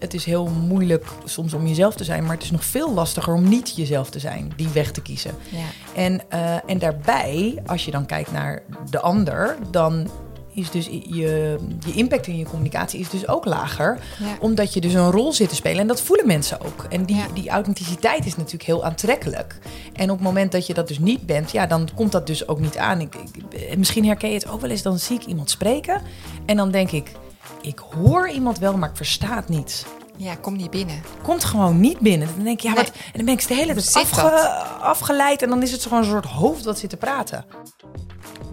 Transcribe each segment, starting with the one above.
Het is heel moeilijk soms om jezelf te zijn, maar het is nog veel lastiger om niet jezelf te zijn, die weg te kiezen. Ja. En, eh, en daarbij, als je dan kijkt naar de ander, dan is dus je, je impact in je communicatie is dus ook lager. Ja. Omdat je dus een rol zit te spelen. En dat voelen mensen ook. En die, Ja. die authenticiteit is natuurlijk heel aantrekkelijk. En op het moment dat je dat dus niet bent, ja, dan komt dat dus ook niet aan. Ik, ik- misschien herken je het ook wel eens. Dan zie ik iemand spreken. En dan denk ik, ik hoor iemand wel, maar ik versta het niet. ja, kom niet binnen. Komt gewoon niet binnen. Dan denk ik, ja, Nee. wat, en dan ben ik de hele tijd afge- afgeleid. En dan is het gewoon een soort hoofd wat zit te praten.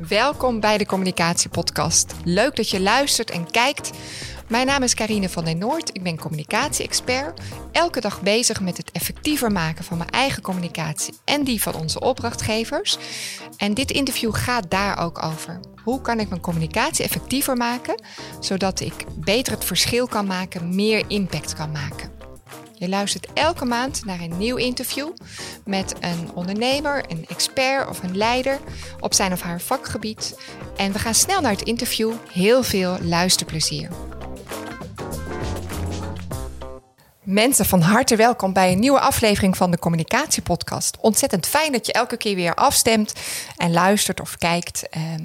Welkom bij de Communicatiepodcast. Leuk dat je luistert en kijkt. Mijn naam is Karine van den Noord. Ik ben communicatie-expert. Elke dag bezig met het effectiever maken van mijn eigen communicatie en die van onze opdrachtgevers. En dit interview gaat daar ook over. Hoe kan ik mijn communicatie effectiever maken, zodat ik beter het verschil kan maken, meer impact kan maken? Je luistert elke maand naar een nieuw interview met een ondernemer, een expert of een leider op zijn of haar vakgebied. En we gaan snel naar het interview. Heel veel luisterplezier. Mensen, van harte welkom bij een nieuwe aflevering van de Communicatiepodcast. Ontzettend fijn dat je elke keer weer afstemt en luistert of kijkt. Ehm,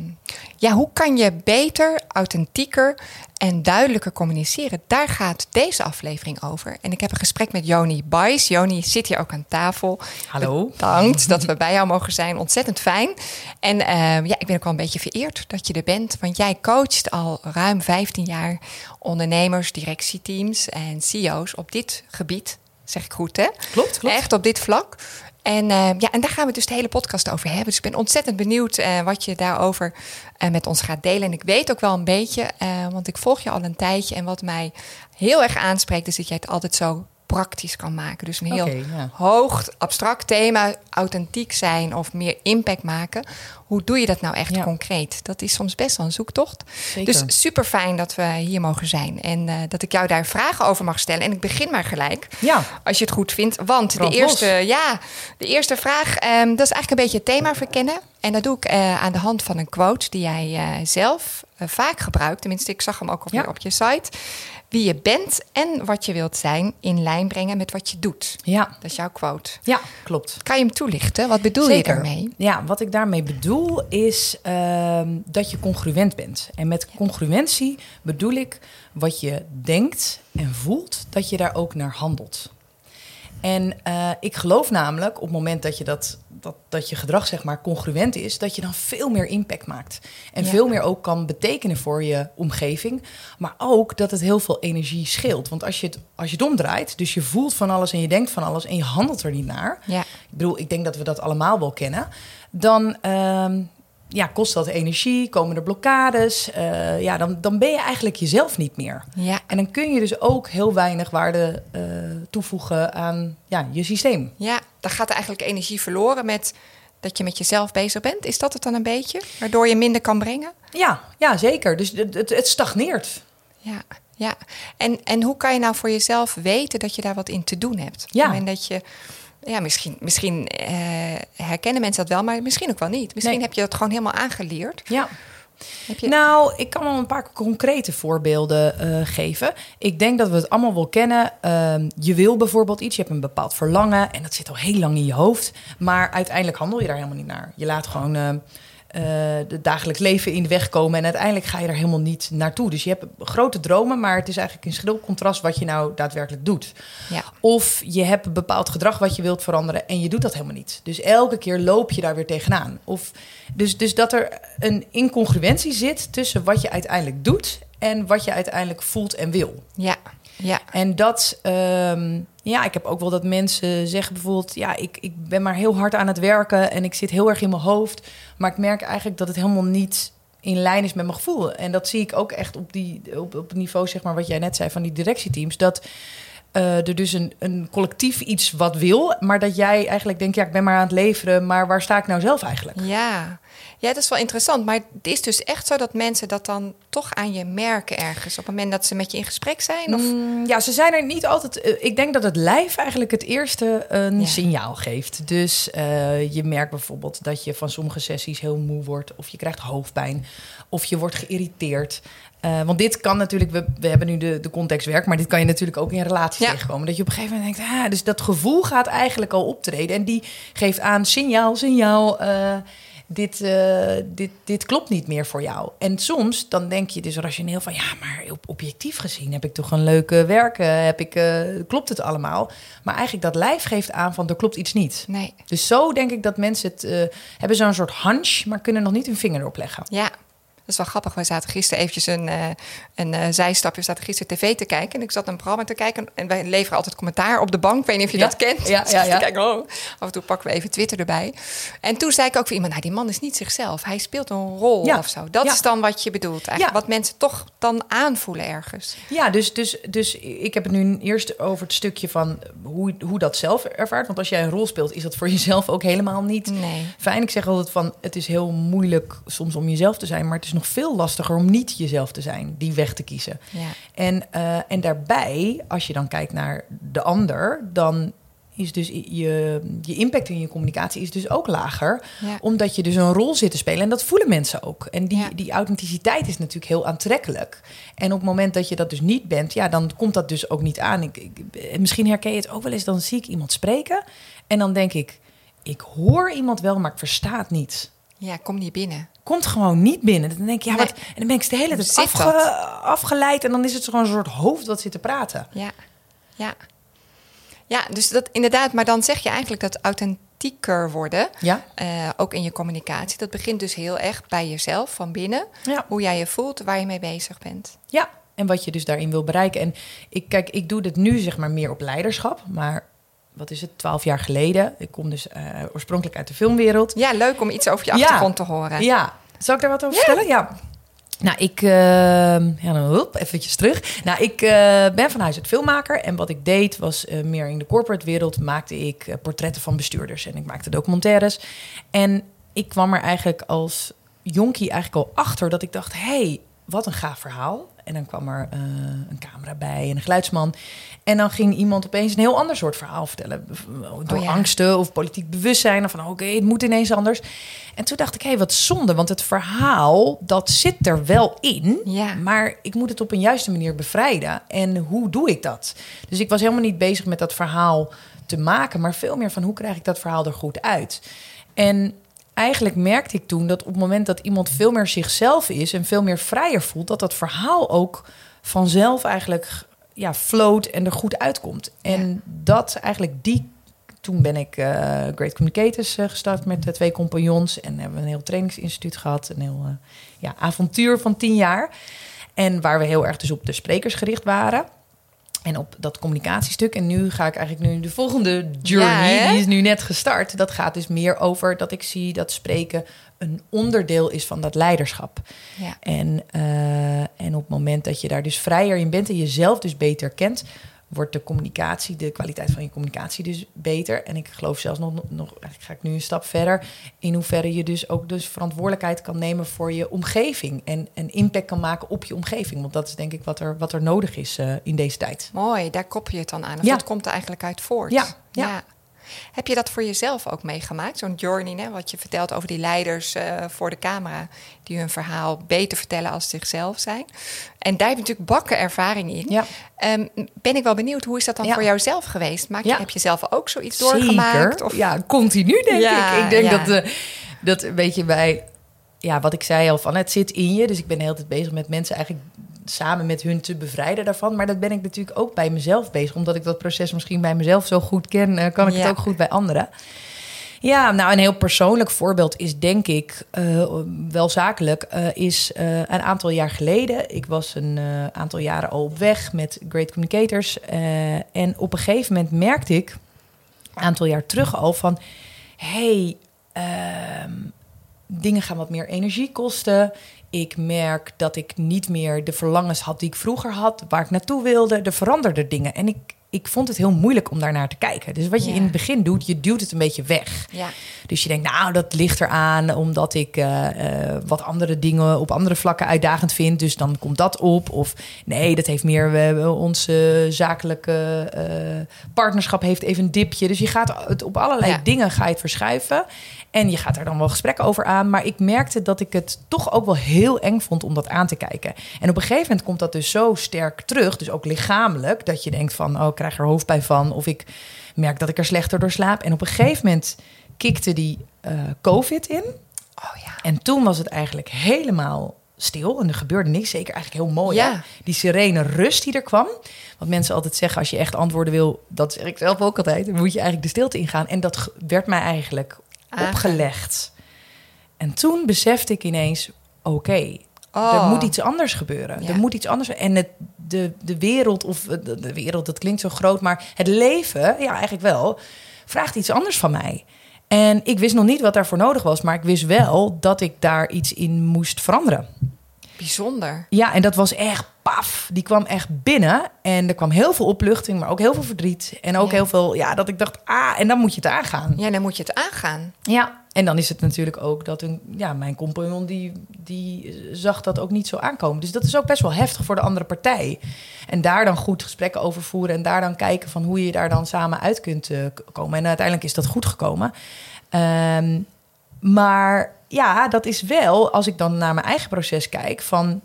ja, hoe kan je beter, authentieker en duidelijker communiceren? Daar gaat deze aflevering over. En ik heb een gesprek met Joni Bijs. Joni zit hier ook aan tafel. Hallo. Bedankt dat we bij jou mogen zijn. Ontzettend fijn. En ehm, ja, ik ben ook wel een beetje vereerd dat je er bent. Want jij coacht al ruim 15 jaar ondernemers, directieteams en CEO's op dit gebied. Zeg ik goed, hè? Klopt, klopt. Echt op dit vlak. En, eh, ja, en daar gaan we dus de hele podcast over hebben. Dus ik ben ontzettend benieuwd eh, wat je daarover eh, met ons gaat delen. En ik weet ook wel een beetje, eh, want ik volg je al een tijdje. En wat mij heel erg aanspreekt, is dat jij het altijd zo praktisch kan maken. Dus een heel ja. hoog, abstract thema, authentiek zijn of meer impact maken. Hoe doe je dat nou echt Ja. concreet? Dat is soms best wel een zoektocht. Zeker. Dus super fijn dat we hier mogen zijn en eh, dat ik jou daar vragen over mag stellen. En ik begin maar gelijk. Ja. Als je het goed vindt. Want de eerste, los. ja, de eerste vraag, ehm, dat is eigenlijk een beetje het thema verkennen. En dat doe ik eh, aan de hand van een quote die jij eh, zelf vaak gebruikt. Tenminste, ik zag hem ook alweer Ja. op je site. Wie je bent en wat je wilt zijn in lijn brengen met wat je doet. Ja, Dat is jouw quote. ja, klopt. Kan je hem toelichten? Wat bedoel je daarmee? Ja, wat ik daarmee bedoel is ehm, dat je congruent bent. En met congruentie bedoel ik wat je denkt en voelt, dat je daar ook naar handelt. En eh, ik geloof namelijk op het moment dat je, dat, dat, dat je gedrag zeg maar congruent is, dat je dan veel meer impact maakt. En Ja. veel meer ook kan betekenen voor je omgeving. Maar ook dat het heel veel energie scheelt. Want als je het, als je het omdraait, dus je voelt van alles en je denkt van alles en je handelt er niet naar. Ja. Ik bedoel, ik denk dat we dat allemaal wel kennen. Dan ehm, ja, kost dat energie, komen er blokkades. eh, ja, dan, dan ben je eigenlijk jezelf niet meer. Ja. En dan kun je dus ook heel weinig waarde eh, toevoegen aan ja, je systeem. Ja, dan gaat er eigenlijk energie verloren met dat je met jezelf bezig bent. Is dat het dan een beetje? Waardoor je minder kan brengen? Ja, ja zeker. Dus het, het, het stagneert. Ja, ja. En, en hoe kan je nou voor jezelf weten dat je daar wat in te doen hebt? Ja. Moment dat je, ja, misschien, misschien eh, herkennen mensen dat wel, maar misschien ook wel niet. Misschien Nee. heb je dat gewoon helemaal aangeleerd. Ja. Je, Nou, ik kan wel een paar concrete voorbeelden eh, geven. Ik denk dat we het allemaal wel kennen. Ehm, je wil bijvoorbeeld iets, je hebt een bepaald verlangen en dat zit al heel lang in je hoofd. Maar uiteindelijk handel je daar helemaal niet naar. Je laat gewoon eh, het dagelijks leven in de weg komen en uiteindelijk ga je er helemaal niet naartoe. Dus je hebt grote dromen, maar het is eigenlijk in schril contrast wat je nou daadwerkelijk doet. ja. Of je hebt een bepaald gedrag wat je wilt veranderen en je doet dat helemaal niet. Dus elke keer loop je daar weer tegenaan. Of dus, dus dat er een incongruentie zit tussen wat je uiteindelijk doet en wat je uiteindelijk voelt en wil. ja, ja, En dat, ehm, ja, ik heb ook wel dat mensen zeggen bijvoorbeeld, ja, ik, ik ben maar heel hard aan het werken en ik zit heel erg in mijn hoofd, maar ik merk eigenlijk dat het helemaal niet in lijn is met mijn gevoel. En dat zie ik ook echt op, die, op, op het niveau, zeg maar, wat jij net zei van die directieteams, dat eh, er dus een, een collectief iets wat wil, maar dat jij eigenlijk denkt, ja, ik ben maar aan het leveren, maar waar sta ik nou zelf eigenlijk? ja. Ja, dat is wel interessant. Maar het is dus echt zo dat mensen dat dan toch aan je merken ergens. Op het moment dat ze met je in gesprek zijn? Of... Mm, ja, ze zijn er niet altijd. eh, ik denk dat het lijf eigenlijk het eerste een Ja. signaal geeft. Dus eh, je merkt bijvoorbeeld dat je van sommige sessies heel moe wordt, of je krijgt hoofdpijn, of je wordt geïrriteerd. Eh, want dit kan natuurlijk, we, we hebben nu de, de context werk, maar dit kan je natuurlijk ook in relaties Ja. tegenkomen. Dat je op een gegeven moment denkt, ah, dus dat gevoel gaat eigenlijk al optreden. En die geeft aan, signaal, signaal, dit, eh, dit, dit klopt niet meer voor jou. En soms dan denk je dus rationeel van, ja, maar op, objectief gezien heb ik toch een leuke werk, eh, heb ik, eh, klopt het allemaal? Maar eigenlijk dat lijf geeft aan van, er klopt iets niet. Nee. Dus zo denk ik dat mensen het eh, hebben zo'n soort hunch, maar kunnen nog niet hun vinger erop leggen. Ja, dat is wel grappig. Wij zaten gisteren eventjes een, eh, een eh, zijstapje. We zaten gisteren tv te kijken. En ik zat een programma te kijken. En wij leveren altijd commentaar op de bank. Ik weet niet of je Ja, dat kent. ja, Dus ja, ik ja. Kijk, oh. Af en toe pakken we even Twitter erbij. En toen zei ik ook voor iemand... Nou, die man is niet zichzelf. Hij speelt een rol Ja, of zo. Dat ja. is dan wat je bedoelt eigenlijk. Ja. Wat mensen toch dan aanvoelen ergens. Ja, dus, dus, dus ik heb het nu eerst over het stukje van hoe, hoe dat zelf ervaart. Want als jij een rol speelt, is dat voor jezelf ook helemaal niet Nee. fijn. Ik zeg altijd van, het is heel moeilijk soms om jezelf te zijn... maar het is nog veel lastiger om niet jezelf te zijn, die weg te kiezen. Ja. En, eh, en daarbij, als je dan kijkt naar de ander... dan is dus je, je impact in je communicatie is dus ook lager. Ja. Omdat je dus een rol zit te spelen. En dat voelen mensen ook. En die, Ja. die authenticiteit is natuurlijk heel aantrekkelijk. En op het moment dat je dat dus niet bent, ja, dan komt dat dus ook niet aan. Ik, ik, misschien herken je het ook wel eens. Dan zie ik iemand spreken. En dan denk ik, ik hoor iemand wel, maar ik versta het niet. Ja, kom niet binnen. Komt gewoon niet binnen. Dan denk ik, ja, Nee. wat. En dan ben ik de hele tijd afge- afgeleid. En dan is het gewoon een soort hoofd wat zit te praten. Ja, ja. Ja, dus dat inderdaad, maar dan zeg je eigenlijk dat authentieker worden, Ja? eh, ook in je communicatie, dat begint dus heel erg bij jezelf van binnen. Ja. Hoe jij je voelt, waar je mee bezig bent. Ja, en wat je dus daarin wil bereiken. En ik, kijk, ik doe dit nu zeg maar meer op leiderschap. Maar wat is het, twaalf jaar geleden. Ik kom dus eh, oorspronkelijk uit de filmwereld. Ja, leuk om iets over je Ja. achtergrond te horen. Ja, zal ik daar wat over Ja. vertellen? Ja. Nou, ik... eh, ja, dan eventjes terug. Nou, ik eh, ben van huis uit filmmaker. En wat ik deed was eh, meer in de corporate wereld... maakte ik portretten van bestuurders. En ik maakte documentaires. En ik kwam er eigenlijk als jonkie eigenlijk al achter... dat ik dacht, hey, wat een gaaf verhaal. En dan kwam er eh, een camera bij en een geluidsman. En dan ging iemand opeens een heel ander soort verhaal vertellen. Door Oh ja. angsten of politiek bewustzijn. Of van oké, het moet ineens anders. En toen dacht ik, hé, hey, wat zonde. Want het verhaal, dat zit er wel in. Ja. Maar ik moet het op een juiste manier bevrijden. En hoe doe ik dat? Dus ik was helemaal niet bezig met dat verhaal te maken. Maar veel meer van hoe krijg ik dat verhaal er goed uit? En eigenlijk merkte ik toen dat op het moment dat iemand veel meer zichzelf is... en veel meer vrijer voelt, dat dat verhaal ook vanzelf eigenlijk ja, float en er goed uitkomt. En dat eigenlijk die toen ben ik eh, Great Communicators eh, gestart met de twee compagnons. En hebben we een heel trainingsinstituut gehad. Een heel eh, ja, avontuur van tien jaar. En waar we heel erg dus op de sprekers gericht waren. En op dat communicatiestuk. En nu ga ik eigenlijk nu de volgende journey. Ja, die is nu net gestart. Dat gaat dus meer over dat ik zie dat spreken een onderdeel is van dat leiderschap. Ja. En, eh, en op het moment dat je daar dus vrijer in bent en jezelf dus beter kent, wordt de communicatie, de kwaliteit van je communicatie dus beter. En ik geloof zelfs nog, nog eigenlijk ga ik nu een stap verder, in hoeverre je dus ook dus verantwoordelijkheid kan nemen voor je omgeving en een impact kan maken op je omgeving. Want dat is denk ik wat er, wat er nodig is eh, in deze tijd. Mooi, daar koppel je het dan aan. Of Ja. dat komt er eigenlijk uit voort. Ja, ja. Heb je dat voor jezelf ook meegemaakt? Zo'n journey, hè, wat je vertelt over die leiders eh, voor de camera... die hun verhaal beter vertellen als zichzelf zijn. En daar heb je natuurlijk bakken ervaring in. Ja. Ehm, ben ik wel benieuwd, hoe is dat dan Ja. voor jou zelf geweest? Maak je, Ja. Heb je zelf ook zoiets doorgemaakt? Zeker. Of... Ja, continu denk ik. Ik denk dat, eh, dat een beetje bij... Ja, wat ik zei al van, het zit in je. Dus ik ben de hele tijd bezig met mensen eigenlijk samen met hun te bevrijden daarvan. Maar dat ben ik natuurlijk ook bij mezelf bezig. Omdat ik dat proces misschien bij mezelf zo goed ken, eh, kan ik Ja. het ook goed bij anderen. Ja, nou een heel persoonlijk voorbeeld is denk ik eh, wel zakelijk. eh, is een aantal jaar geleden. Ik was een aantal jaren al op weg met Great Communicators. en op een gegeven moment merkte ik, een aantal jaar terug al, van... hey, ehm, dingen gaan wat meer energie kosten. Ik merk dat ik niet meer de verlangens had die ik vroeger had, waar ik naartoe wilde. Er veranderden dingen. En ik, ik vond het heel moeilijk om daarnaar te kijken. Dus wat je Ja. in het begin doet, je duwt het een beetje weg. Ja. Dus je denkt, nou, dat ligt eraan omdat ik eh, eh, wat andere dingen op andere vlakken uitdagend vind. Dus dan komt dat op. Of nee, dat heeft meer, we hebben onze zakelijke eh, partnerschap heeft even een dipje. Dus je gaat het op allerlei Ja. dingen ga je het verschuiven. En je gaat daar dan wel gesprekken over aan. Maar ik merkte dat ik het toch ook wel heel eng vond om dat aan te kijken. En op een gegeven moment komt dat dus zo sterk terug. Dus ook lichamelijk. Dat je denkt van, oh, ik krijg er hoofdpijn van. Of ik merk dat ik er slechter door slaap. En op een gegeven moment kikte die uh, COVID in. Oh ja. En toen was het eigenlijk helemaal stil en er gebeurde niks. Zeker eigenlijk heel mooi. Ja. Die serene rust die er kwam. Wat mensen altijd zeggen, als je echt antwoorden wil... dat zeg ik zelf ook altijd, moet je eigenlijk de stilte ingaan. En dat werd mij eigenlijk Opgelegd. En toen besefte ik ineens, oké, Oh. er moet iets anders gebeuren. Ja. Er moet iets anders. En het, de, de wereld, of eh, de, de wereld, dat klinkt zo groot, maar het leven, ja, eigenlijk wel, vraagt iets anders van mij. En ik wist nog niet wat daarvoor nodig was, maar ik wist wel dat ik daar iets in moest veranderen. Bijzonder. Ja, en dat was echt paf. Die kwam echt binnen. En er kwam heel veel opluchting, maar ook heel veel verdriet. En ook Ja. heel veel, ja, dat ik dacht, ah, en dan moet je het aangaan. Ja, dan moet je het aangaan. Ja, en dan is het natuurlijk ook dat een, ja, mijn compagnon die, die zag dat ook niet zo aankomen. Dus dat is ook best wel heftig voor de andere partij. En daar dan goed gesprekken over voeren en daar dan kijken van hoe je daar dan samen uit kunt eh, komen. En uiteindelijk is dat goed gekomen. Ehm, maar ja, dat is wel, als ik dan naar mijn eigen proces kijk, van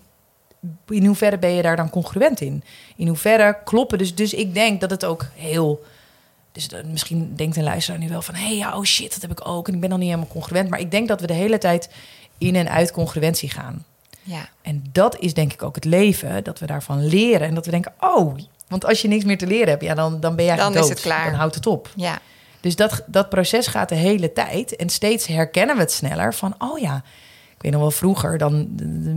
in hoeverre ben je daar dan congruent in? In hoeverre kloppen? Dus, dus ik denk dat het ook heel. Dus dan- misschien denkt een luisteraar nu wel van: hé, hey, ja, oh shit, dat heb ik ook. En ik ben dan niet helemaal congruent. Maar ik denk dat we de hele tijd in en uit congruentie gaan. Ja. En dat is denk ik ook het leven, dat we daarvan leren. En dat we denken: oh, want als je niks meer te leren hebt, ja, dan, dan ben je Dan is het klaar. Dan houdt het op. Ja. Dus dat, dat proces gaat de hele tijd. En steeds herkennen we het sneller van, oh ja, ik weet nog wel vroeger, dan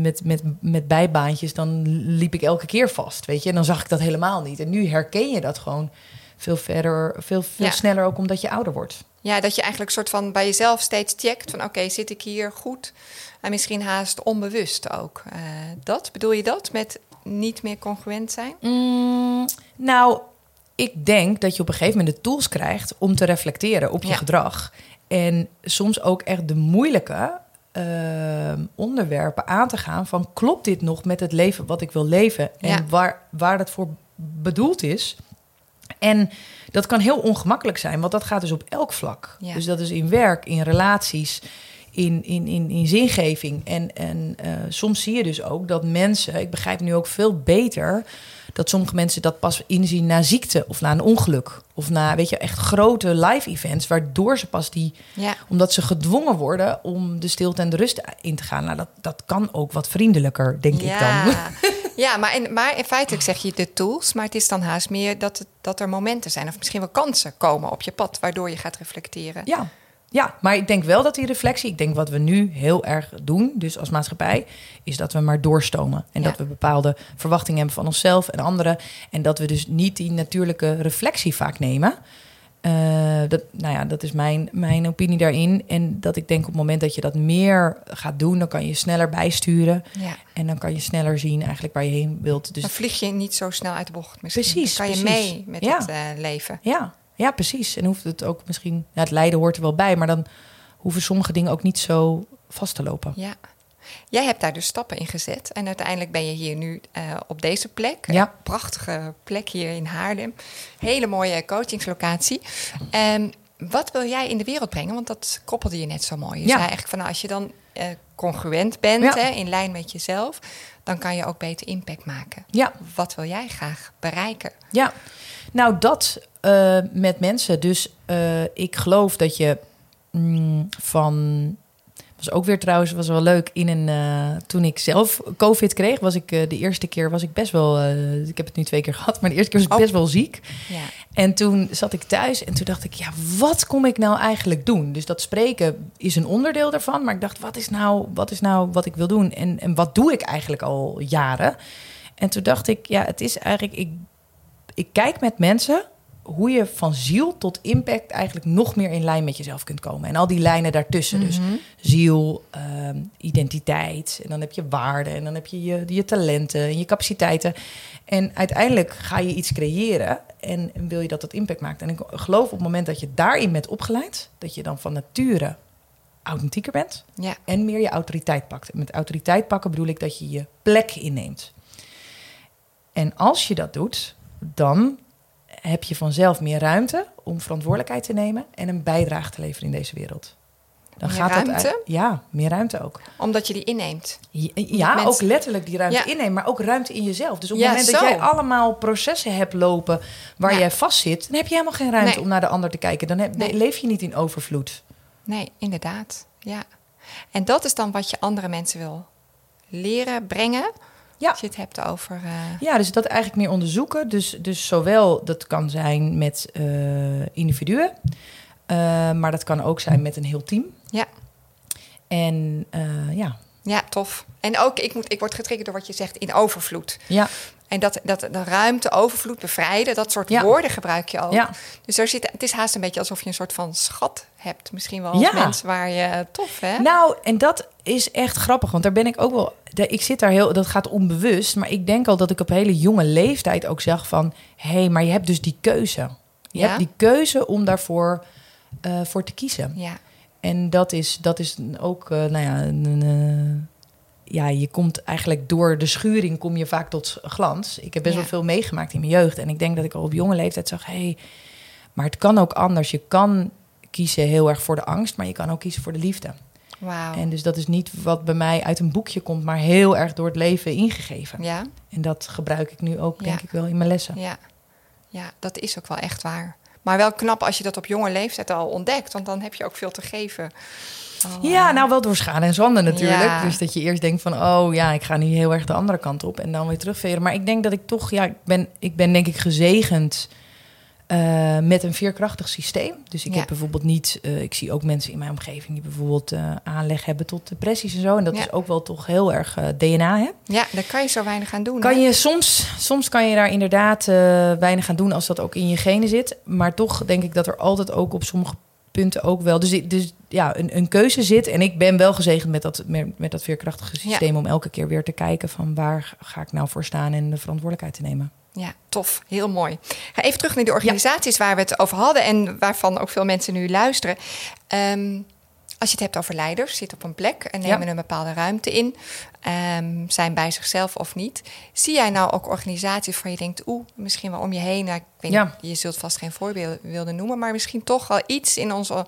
met, met, met bijbaantjes, dan liep ik elke keer vast, weet je. En dan zag ik dat helemaal niet. En nu herken je dat gewoon veel verder, veel, veel Ja. sneller ook omdat je ouder wordt. Ja, dat je eigenlijk soort van bij jezelf steeds checkt van oké, zit ik hier goed? En misschien haast onbewust ook. Eh, dat, bedoel je dat met niet meer congruent zijn? Mm, nou, ik denk dat je op een gegeven moment de tools krijgt om te reflecteren op je Ja. gedrag. En soms ook echt de moeilijke ehm, onderwerpen aan te gaan van klopt dit nog met het leven wat ik wil leven en Ja. waar, waar dat voor bedoeld is. En dat kan heel ongemakkelijk zijn, want dat gaat dus op elk vlak. Ja. Dus dat is in werk, in relaties, in, in, in, in zingeving. En, en eh, soms zie je dus ook dat mensen, ik begrijp nu ook veel beter, dat sommige mensen dat pas inzien na ziekte of na een ongeluk. Of na, weet je, echt grote live events, waardoor ze pas die, Ja. omdat ze gedwongen worden om de stilte en de rust in te gaan. Nou, dat, dat kan ook wat vriendelijker, denk ik dan. ja maar, in, maar in feite zeg je de tools, maar het is dan haast meer dat, het, dat er momenten zijn of misschien wel kansen komen op je pad, waardoor je gaat reflecteren. Ja. Ja, maar ik denk wel dat die reflectie, ik denk wat we nu heel erg doen, dus als maatschappij, is dat we maar doorstomen. En Ja. dat we bepaalde verwachtingen hebben van onszelf en anderen. En dat we dus niet die natuurlijke reflectie vaak nemen. Eh, dat, nou ja, dat is mijn, mijn opinie daarin. En dat ik denk op het moment dat je dat meer gaat doen, dan kan je sneller bijsturen. Ja. En dan kan je sneller zien eigenlijk waar je heen wilt. Dus Dan vlieg je niet zo snel uit de bocht misschien. Precies, Dan kan je mee met Ja. het eh, leven. Ja, ja, precies. En hoeft het ook misschien... Ja, het lijden hoort er wel bij, maar dan hoeven sommige dingen ook niet zo vast te lopen. Ja. Jij hebt daar dus stappen in gezet. En uiteindelijk ben je hier nu eh, op deze plek. Ja. Een prachtige plek hier in Haarlem. Hele mooie coachingslocatie. En wat wil jij in de wereld brengen? Want dat koppelde je net zo mooi. Je Ja. zei eigenlijk van nou, als je dan eh, congruent bent, Ja. hè, in lijn met jezelf, dan kan je ook beter impact maken. Ja, Wat wil jij graag bereiken? ja. Nou, dat eh, met mensen. Dus eh, ik geloof dat je mm, van... was ook weer trouwens, was wel leuk. In een, eh, toen ik zelf COVID kreeg, was ik de eerste keer was ik best wel. ik heb het nu twee keer gehad, maar de eerste keer was ik Oh. best wel ziek. Ja. En toen zat ik thuis en toen dacht ik, ja, wat kom ik nou eigenlijk doen? Dus dat spreken is een onderdeel daarvan. Maar ik dacht, wat is nou wat, is nou wat ik wil doen? En, en wat doe ik eigenlijk al jaren? En toen dacht ik, ja, het is eigenlijk, ik, ik kijk met mensen hoe je van ziel tot impact eigenlijk nog meer in lijn met jezelf kunt komen. En al die lijnen daartussen. Dus ziel, ehm, identiteit, en dan heb je waarden, en dan heb je, je je talenten en je capaciteiten. En uiteindelijk ga je iets creëren en, en wil je dat dat impact maakt. En ik geloof op het moment dat je daarin bent opgeleid, dat je dan van nature authentieker bent Ja. en meer je autoriteit pakt. En met autoriteit pakken bedoel ik dat je je plek inneemt. En als je dat doet, dan heb je vanzelf meer ruimte om verantwoordelijkheid te nemen en een bijdrage te leveren in deze wereld. Dan Meer gaat dat ruimte? eigenlijk- ja, meer ruimte ook. Omdat je die inneemt. Ja, ja, mensen- ook letterlijk die ruimte Ja. innemen, maar ook ruimte in jezelf. Dus op het Ja, moment dat jij allemaal processen hebt lopen waar jij vastzit, dan heb je helemaal geen ruimte Nee. om naar de ander te kijken. Dan heb, Nee. leef je niet in overvloed. Nee, inderdaad. Ja. En dat is dan wat je andere mensen wil leren, brengen. Ja. Als je het hebt over... eh, Ja, dus dat eigenlijk meer onderzoeken. Dus, dus zowel dat kan zijn met eh, individuen, eh, maar dat kan ook zijn met een heel team. Ja. En ja, ja, tof. En ook, ik, moet, ik word getriggerd door wat je zegt in overvloed. ja, En dat, dat de ruimte, overvloed, bevrijden, dat soort Ja. woorden gebruik je ook. ja. Dus er zit, het is haast een beetje alsof je een soort van schat hebt. Misschien wel als Ja. mens waar je... Tof, hè? Nou, en dat is echt grappig, want daar ben ik ook wel. Ik zit daar heel, dat gaat onbewust, maar ik denk al dat ik op hele jonge leeftijd ook zag van, hé, hey, maar je hebt dus die keuze. Je hebt die keuze om daarvoor eh, voor te kiezen. Ja, En dat is, dat is ook, eh, nou ja, een, een, eh, ja, je komt eigenlijk door de schuring kom je vaak tot glans. Ik heb best Ja. wel veel meegemaakt in mijn jeugd en ik denk dat ik al op jonge leeftijd zag, hé, hey, maar het kan ook anders. Je kan kiezen heel erg voor de angst, maar je kan ook kiezen voor de liefde. wauw. En dus dat is niet wat bij mij uit een boekje komt, maar heel erg door het leven ingegeven. Ja, En dat gebruik ik nu ook, Ja. denk ik wel, in mijn lessen. ja. ja, dat is ook wel echt waar. Maar wel knap als je dat op jonge leeftijd al ontdekt. Want dan heb je ook veel te geven. Oh, Ja, nou wel door schade en zonde natuurlijk. Ja. Dus dat je eerst denkt van, oh ja, ik ga nu heel erg de andere kant op en dan weer terugveren. Maar ik denk dat ik toch, ja, ik ben, ik ben denk ik gezegend eh, met een veerkrachtig systeem. Dus ik Ja. heb bijvoorbeeld niet, eh, ik zie ook mensen in mijn omgeving die bijvoorbeeld eh, aanleg hebben tot depressies en zo. En dat Ja. is ook wel toch heel erg DNA, hè? Ja, daar kan je zo weinig aan doen. hè? Kan je soms, soms kan je daar inderdaad weinig aan doen als dat ook in je genen zit. Maar toch denk ik dat er altijd ook op sommige punten ook wel. Dus, ik- dus ja, een, een keuze zit. En ik ben wel gezegend met dat, met, met dat veerkrachtige systeem om elke keer weer te kijken van waar ga ik nou voor staan en de verantwoordelijkheid te nemen. Ja, tof. Heel mooi. Ga even terug naar de organisaties waar we het over hadden en waarvan ook veel mensen nu luisteren. Ehm, als je het hebt over leiders, zitten op een plek en nemen Ja. een bepaalde ruimte in, ehm, zijn bij zichzelf of niet. Zie jij nou ook organisaties waar je denkt, oeh, misschien wel om je heen, nou, ik weet Ja. niet, je zult vast geen voorbeelden noemen, maar misschien toch wel iets in onze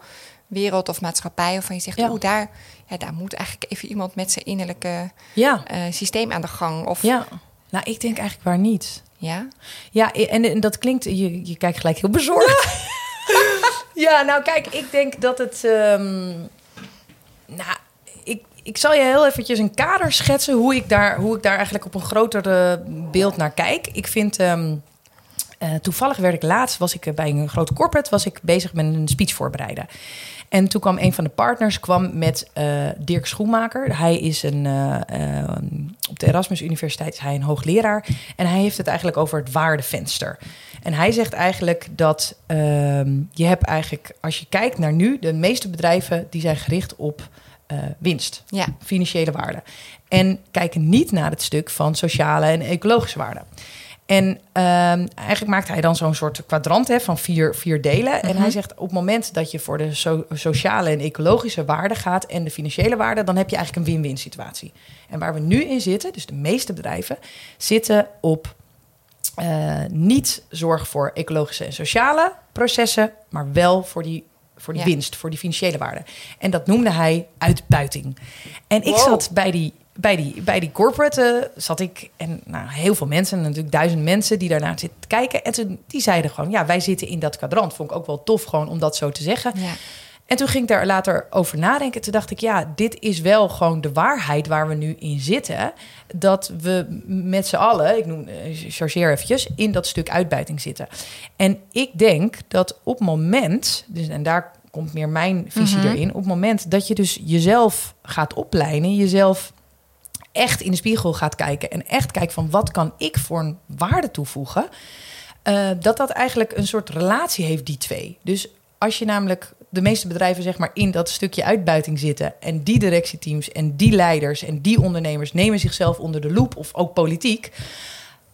wereld of maatschappij waarvan je zegt, Ja. oeh, daar, ja, daar moet eigenlijk even iemand met zijn innerlijke Ja, eh, systeem aan de gang. Of, ja. Nou, ik denk eigenlijk waar niet. ja? Ja, en, en dat klinkt, je, je kijkt gelijk heel bezorgd. ja, nou kijk, ik denk dat het. ehm, nou, ik, ik zal je heel eventjes een kader schetsen hoe ik daar, hoe ik daar eigenlijk op een groter eh, beeld naar kijk. Ik vind. ehm, eh, toevallig werd ik laatst, was ik bij een grote corporate, was ik bezig met een speech voorbereiden. En toen kwam een van de partners kwam met eh, Dirk Schoenmaker. Hij is een, eh, eh, op de Erasmus Universiteit is hij een hoogleraar. En hij heeft het eigenlijk over het waardevenster. En hij zegt eigenlijk dat ehm, je hebt eigenlijk, als je kijkt naar nu, de meeste bedrijven die zijn gericht op eh, winst, Ja. financiële waarde. En kijken niet naar het stuk van sociale en ecologische waarde. En ehm, eigenlijk maakt hij dan zo'n soort kwadrant hè, van vier, vier delen. En hij zegt op het moment dat je voor de so- sociale en ecologische waarde gaat en de financiële waarde, dan heb je eigenlijk een win-win situatie. En waar we nu in zitten, dus de meeste bedrijven, zitten op eh, niet zorg voor ecologische en sociale processen, maar wel voor die, voor die Ja. winst, voor die financiële waarde. En dat noemde hij uitbuiting. En ik Wow. zat bij die, bij die, bij die corporate, eh, zat ik en nou, heel veel mensen, natuurlijk duizend mensen die daarnaar zitten te kijken. En toen, die zeiden gewoon, ja, wij zitten in dat kwadrant. Vond ik ook wel tof gewoon om dat zo te zeggen. Ja. En toen ging ik daar later over nadenken. Toen dacht ik, ja, dit is wel gewoon de waarheid waar we nu in zitten. Dat we met z'n allen, ik noem, eh, chargeer eventjes, in dat stuk uitbuiting zitten. En ik denk dat op het moment, dus, en daar komt meer mijn visie Mhm. erin, op het moment dat je dus jezelf gaat opleiden, jezelf echt in de spiegel gaat kijken en echt kijkt van wat kan ik voor een waarde toevoegen, eh, dat dat eigenlijk een soort relatie heeft, die twee. Dus als je namelijk de meeste bedrijven zeg maar in dat stukje uitbuiting zitten en die directieteams en die leiders en die ondernemers nemen zichzelf onder de loep of ook politiek,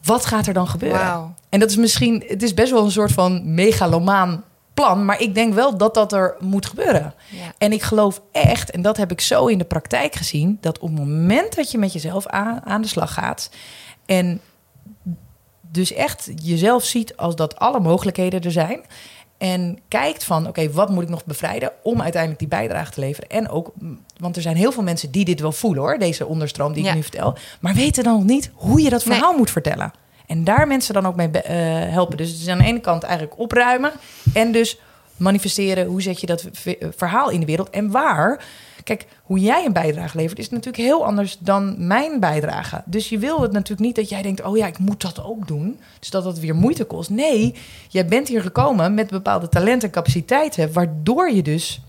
wat gaat er dan gebeuren? En dat is misschien, het is best wel een soort van megalomaan plan, maar ik denk wel dat dat er moet gebeuren. Ja. En ik geloof echt, en dat heb ik zo in de praktijk gezien, dat op het moment dat je met jezelf aan, aan de slag gaat en dus echt jezelf ziet als dat alle mogelijkheden er zijn. En kijkt van, oké, wat moet ik nog bevrijden om uiteindelijk die bijdrage te leveren. En ook, want er zijn heel veel mensen die dit wel voelen hoor, deze onderstroom die Ja. ik nu vertel. Maar weten dan nog niet hoe je dat Nee. verhaal moet vertellen. En daar mensen dan ook mee eh, helpen. Dus het is aan de ene kant eigenlijk opruimen. En dus manifesteren, hoe zet je dat v- verhaal in de wereld en waar. Kijk, hoe jij een bijdrage levert is natuurlijk heel anders dan mijn bijdrage. Dus je wil het natuurlijk niet dat jij denkt: oh ja, ik moet dat ook doen. Dus dat dat weer moeite kost. Nee, jij bent hier gekomen met bepaalde talenten en capaciteiten, waardoor je dus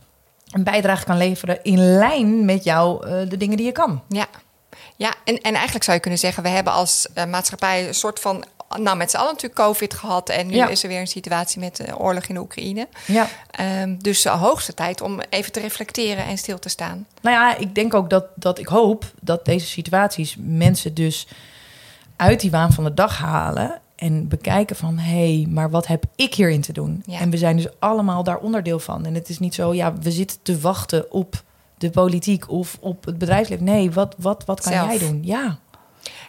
een bijdrage kan leveren in lijn met jou, eh, de dingen die je kan. Ja, ja en, en eigenlijk zou je kunnen zeggen... we hebben als eh, maatschappij een soort van... nou, met z'n allen natuurlijk COVID gehad... en nu Ja. is er weer een situatie met de oorlog in de Oekraïne. Ja. Ehm, dus de hoogste tijd om even te reflecteren en stil te staan. Nou ja, ik denk ook dat, dat ik hoop dat deze situaties mensen dus uit die waan van de dag halen en bekijken van hé, hey, maar wat heb ik hierin te doen? Ja. En we zijn dus allemaal daar onderdeel van. En het is niet zo, ja, we zitten te wachten op de politiek of op het bedrijfsleven. Nee, wat, wat, wat kan Zelf. jij doen? Ja.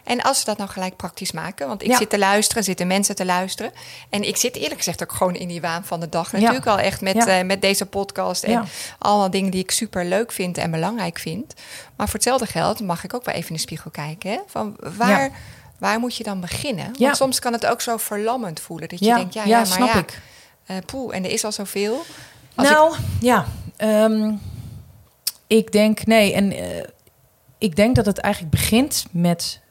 En als we dat nou gelijk praktisch maken, want ik Ja. zit te luisteren, zitten mensen te luisteren. En ik zit eerlijk gezegd ook gewoon in die waan van de dag. Natuurlijk al echt met, Ja. eh, met deze podcast en allemaal dingen die ik super leuk vind en belangrijk vind. Maar voor hetzelfde geld mag ik ook wel even in de spiegel kijken. Hè? Van waar, waar moet je dan beginnen? Want Ja. soms kan het ook zo verlammend voelen. Dat je denkt, ja, ja, maar snap ja, ik. eh, poeh, en er is al zoveel. Als ik- nou, ja. ehm, ik denk, nee, en eh, ik denk dat het eigenlijk begint met...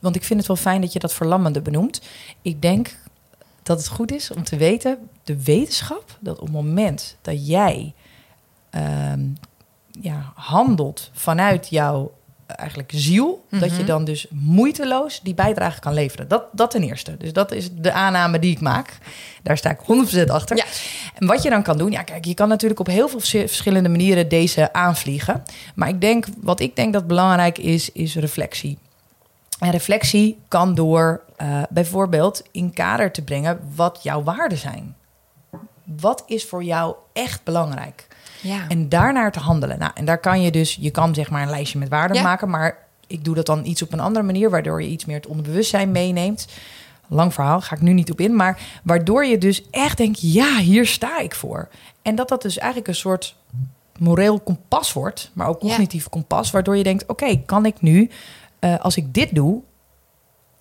Want ik vind het wel fijn dat je dat verlammende benoemt. Ik denk dat het goed is om te weten, de wetenschap, dat op het moment dat jij ehm, ja, handelt vanuit jouw eigenlijk ziel, dat je Mhm. dan dus moeiteloos die bijdrage kan leveren. Dat, dat ten eerste. Dus dat is de aanname die ik maak. Daar sta ik 100% achter. Ja. En wat je dan kan doen, ja, kijk, je kan natuurlijk op heel veel verschillende manieren deze aanvliegen. Maar ik denk, wat ik denk dat belangrijk is, is reflectie. En reflectie kan door eh, bijvoorbeeld in kader te brengen wat jouw waarden zijn. Wat is voor jou echt belangrijk? Ja. En daarnaar te handelen. Nou, en daar kan je dus, je kan zeg maar een lijstje met waarden Ja. maken, maar ik doe dat dan iets op een andere manier, waardoor je iets meer het onderbewustzijn meeneemt. Lang verhaal, ga ik nu niet op in, maar waardoor je dus echt denkt, ja, hier sta ik voor. En dat dat dus eigenlijk een soort moreel kompas wordt, maar ook Ja. cognitief kompas, waardoor je denkt, oké, kan ik nu, eh, als ik dit doe,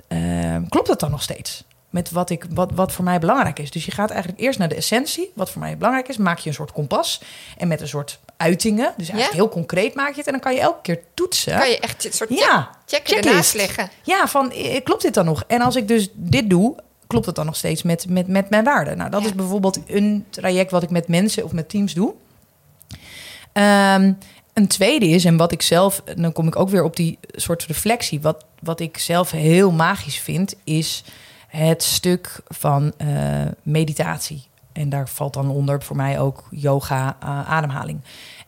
eh, klopt het dan nog steeds? Met wat, ik, wat, wat voor mij belangrijk is. Dus je gaat eigenlijk eerst naar de essentie, wat voor mij belangrijk is. Maak je een soort kompas. En met een soort uitingen, dus eigenlijk Ja. heel concreet maak je het. En dan kan je elke keer toetsen. kan je echt een soort Ja, check, checklist. leggen. Ja, van eh, klopt dit dan nog? En als ik dus dit doe, klopt het dan nog steeds met, met, met mijn waarden? Nou, dat Ja. is bijvoorbeeld een traject wat ik met mensen of met teams doe. Ehm, een tweede is, en wat ik zelf, dan kom ik ook weer op die soort reflectie. Wat, wat ik zelf heel magisch vind, is het stuk van eh, meditatie. En daar valt dan onder voor mij ook yoga, eh, ademhaling.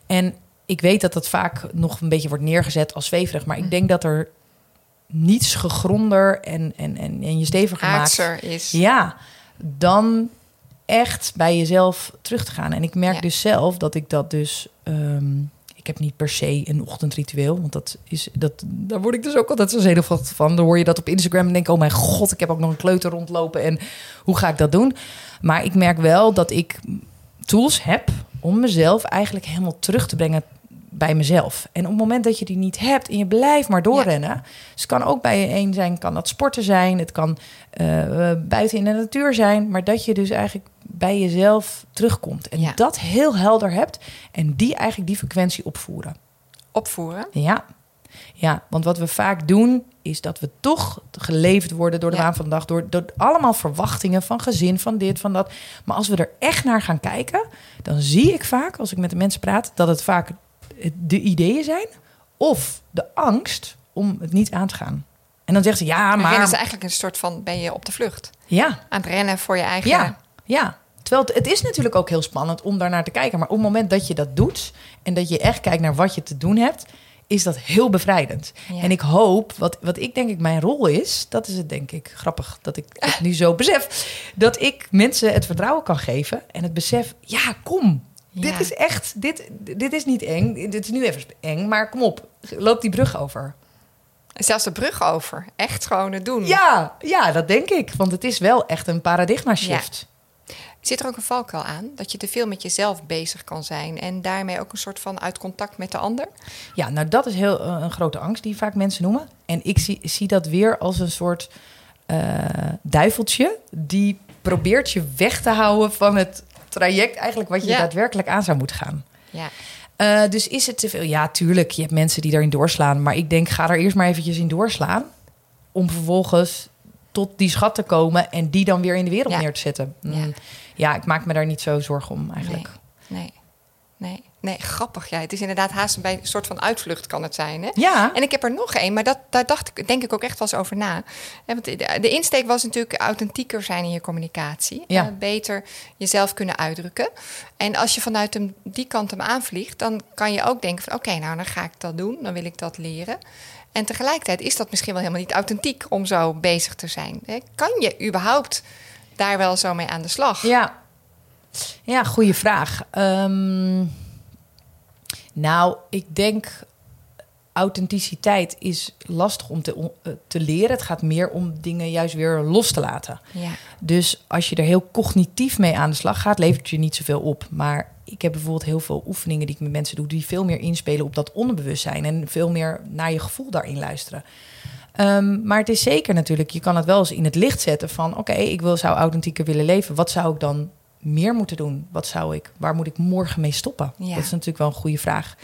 En ik weet dat dat vaak nog een beetje wordt neergezet als zweverig. Maar ik denk dat er niets gegronder en, en, en, en je steviger maakt. Is. Ja, dan echt bij jezelf terug te gaan. En ik merk Ja. dus zelf dat ik dat dus... ehm, heb niet per se een ochtendritueel, want dat is, dat, daar word ik dus ook altijd zo zenuwachtig van. Dan hoor je dat op Instagram en denk oh mijn god, ik heb ook nog een kleuter rondlopen en hoe ga ik dat doen? Maar ik merk wel dat ik tools heb om mezelf eigenlijk helemaal terug te brengen bij mezelf. En op het moment dat je die niet hebt en je blijft maar doorrennen, dus het kan ook bij je een zijn, kan dat sporten zijn, het kan eh, buiten in de natuur zijn, maar dat je dus eigenlijk bij jezelf terugkomt en Ja. dat heel helder hebt en die eigenlijk die frequentie opvoeren. Opvoeren. Ja. Ja, want wat we vaak doen, is dat we toch geleefd worden door de Ja. waan van de dag. Door, door allemaal verwachtingen van gezin, van dit, van dat. Maar als we er echt naar gaan kijken, dan zie ik vaak, als ik met de mensen praat, dat het vaak de ideeën zijn of de angst om het niet aan te gaan. En dan zegt ze, ja, Maar rennen is eigenlijk een soort van, ben je op de vlucht. Ja, Aan het rennen voor je eigen... ja, ja. Terwijl het, het is natuurlijk ook heel spannend om daarnaar te kijken. Maar op het moment dat je dat doet en dat je echt kijkt naar wat je te doen hebt, is dat heel bevrijdend. Ja. En ik hoop, wat, wat ik denk ik mijn rol is, dat is het denk ik grappig dat ik het nu zo besef, dat ik mensen het vertrouwen kan geven en het besef, ja, kom. Ja. Dit is echt, dit, dit is niet eng. Dit is nu even eng, maar kom op, loop die brug over. Zelfs de brug over. Echt gewoon het doen. Ja, ja, dat denk ik. Want het is wel echt een paradigma shift. Zit er ook een valkuil aan? Dat je te veel met jezelf bezig kan zijn en daarmee ook een soort van uit contact met de ander? Ja, nou dat is heel eh, een grote angst die vaak mensen noemen. En ik zie, zie dat weer als een soort eh, duiveltje die probeert je weg te houden van het traject eigenlijk wat je Ja. daadwerkelijk aan zou moeten gaan. Ja, Eh, dus is het te veel? Ja, tuurlijk. Je hebt mensen die erin doorslaan. Maar ik denk, ga er eerst maar eventjes in doorslaan. Om vervolgens tot die schat te komen en die dan weer in de wereld Ja. neer te zetten. Mm, Ja. Ja. ik maak me daar niet zo zorgen om eigenlijk. nee, nee, nee, grappig. Ja, het is inderdaad haast bij een soort van uitvlucht kan het zijn. Hè? Ja, En ik heb er nog één, maar dat, daar dacht ik, denk ik ook echt wel eens over na. Want de, insteek was natuurlijk authentieker zijn in je communicatie. Ja. Eh, beter jezelf kunnen uitdrukken. En als je vanuit hem, die kant hem aanvliegt, dan kan je ook denken van... oké, nou dan ga ik dat doen, dan wil ik dat leren. En tegelijkertijd is dat misschien wel helemaal niet authentiek om zo bezig te zijn. Hè? Kan je überhaupt daar wel zo mee aan de slag? ja. Ja, goede vraag. Ehm, nou, ik denk authenticiteit is lastig om te, eh, te leren. Het gaat meer om dingen juist weer los te laten. Ja, Dus als je er heel cognitief mee aan de slag gaat, levert je niet zoveel op. Maar ik heb bijvoorbeeld heel veel oefeningen die ik met mensen doe, die veel meer inspelen op dat onderbewustzijn en veel meer naar je gevoel daarin luisteren. Ehm, maar het is zeker natuurlijk, je kan het wel eens in het licht zetten van: oké, ik wil, zou authentieker willen leven. Wat zou ik dan meer moeten doen? Wat zou ik, waar moet ik morgen mee stoppen? Ja. Dat is natuurlijk wel een goede vraag.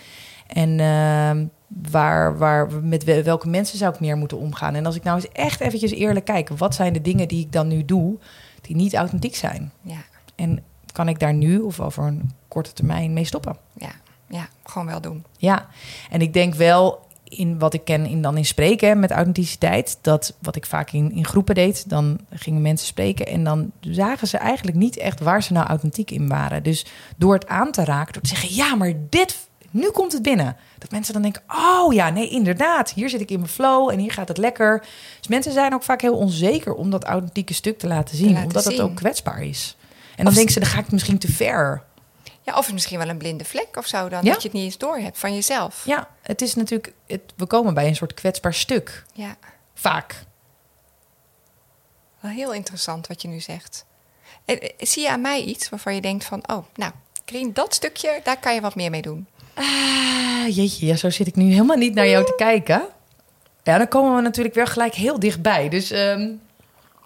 En ehm, waar, waar, met wel- welke mensen zou ik meer moeten omgaan? En als ik nou eens echt eventjes eerlijk kijk, wat zijn de dingen die ik dan nu doe die niet authentiek zijn? ja, En kan ik daar nu of over een korte termijn mee stoppen? ja, ja, gewoon wel doen. Ja, en ik denk wel in wat ik ken in dan in spreken hè, met authenticiteit, dat wat ik vaak in, in groepen deed, dan gingen mensen spreken en dan zagen ze eigenlijk niet echt waar ze nou authentiek in waren. Dus door het aan te raken, door te zeggen, ja, maar dit, nu komt het binnen. Dat mensen dan denken, oh ja, nee, inderdaad, hier zit ik in mijn flow en hier gaat het lekker. Dus mensen zijn ook vaak heel onzeker om dat authentieke stuk te laten zien, laten omdat het ook kwetsbaar is. En dan Of- denken ze, dan ga ik het misschien te ver. Ja, of misschien wel een blinde vlek of zo dan, Ja. dat je het niet eens door hebt van jezelf. Ja, het is natuurlijk, het, we komen bij een soort kwetsbaar stuk. Ja, Vaak. wel heel interessant wat je nu zegt. En, eh, zie je aan mij iets waarvan je denkt van, oh, nou, Krien, dat stukje, daar kan je wat meer mee doen. Ah, jeetje, ja, zo zit ik nu helemaal niet naar jou te kijken. Ja, dan komen we natuurlijk weer gelijk heel dichtbij. Dus ehm,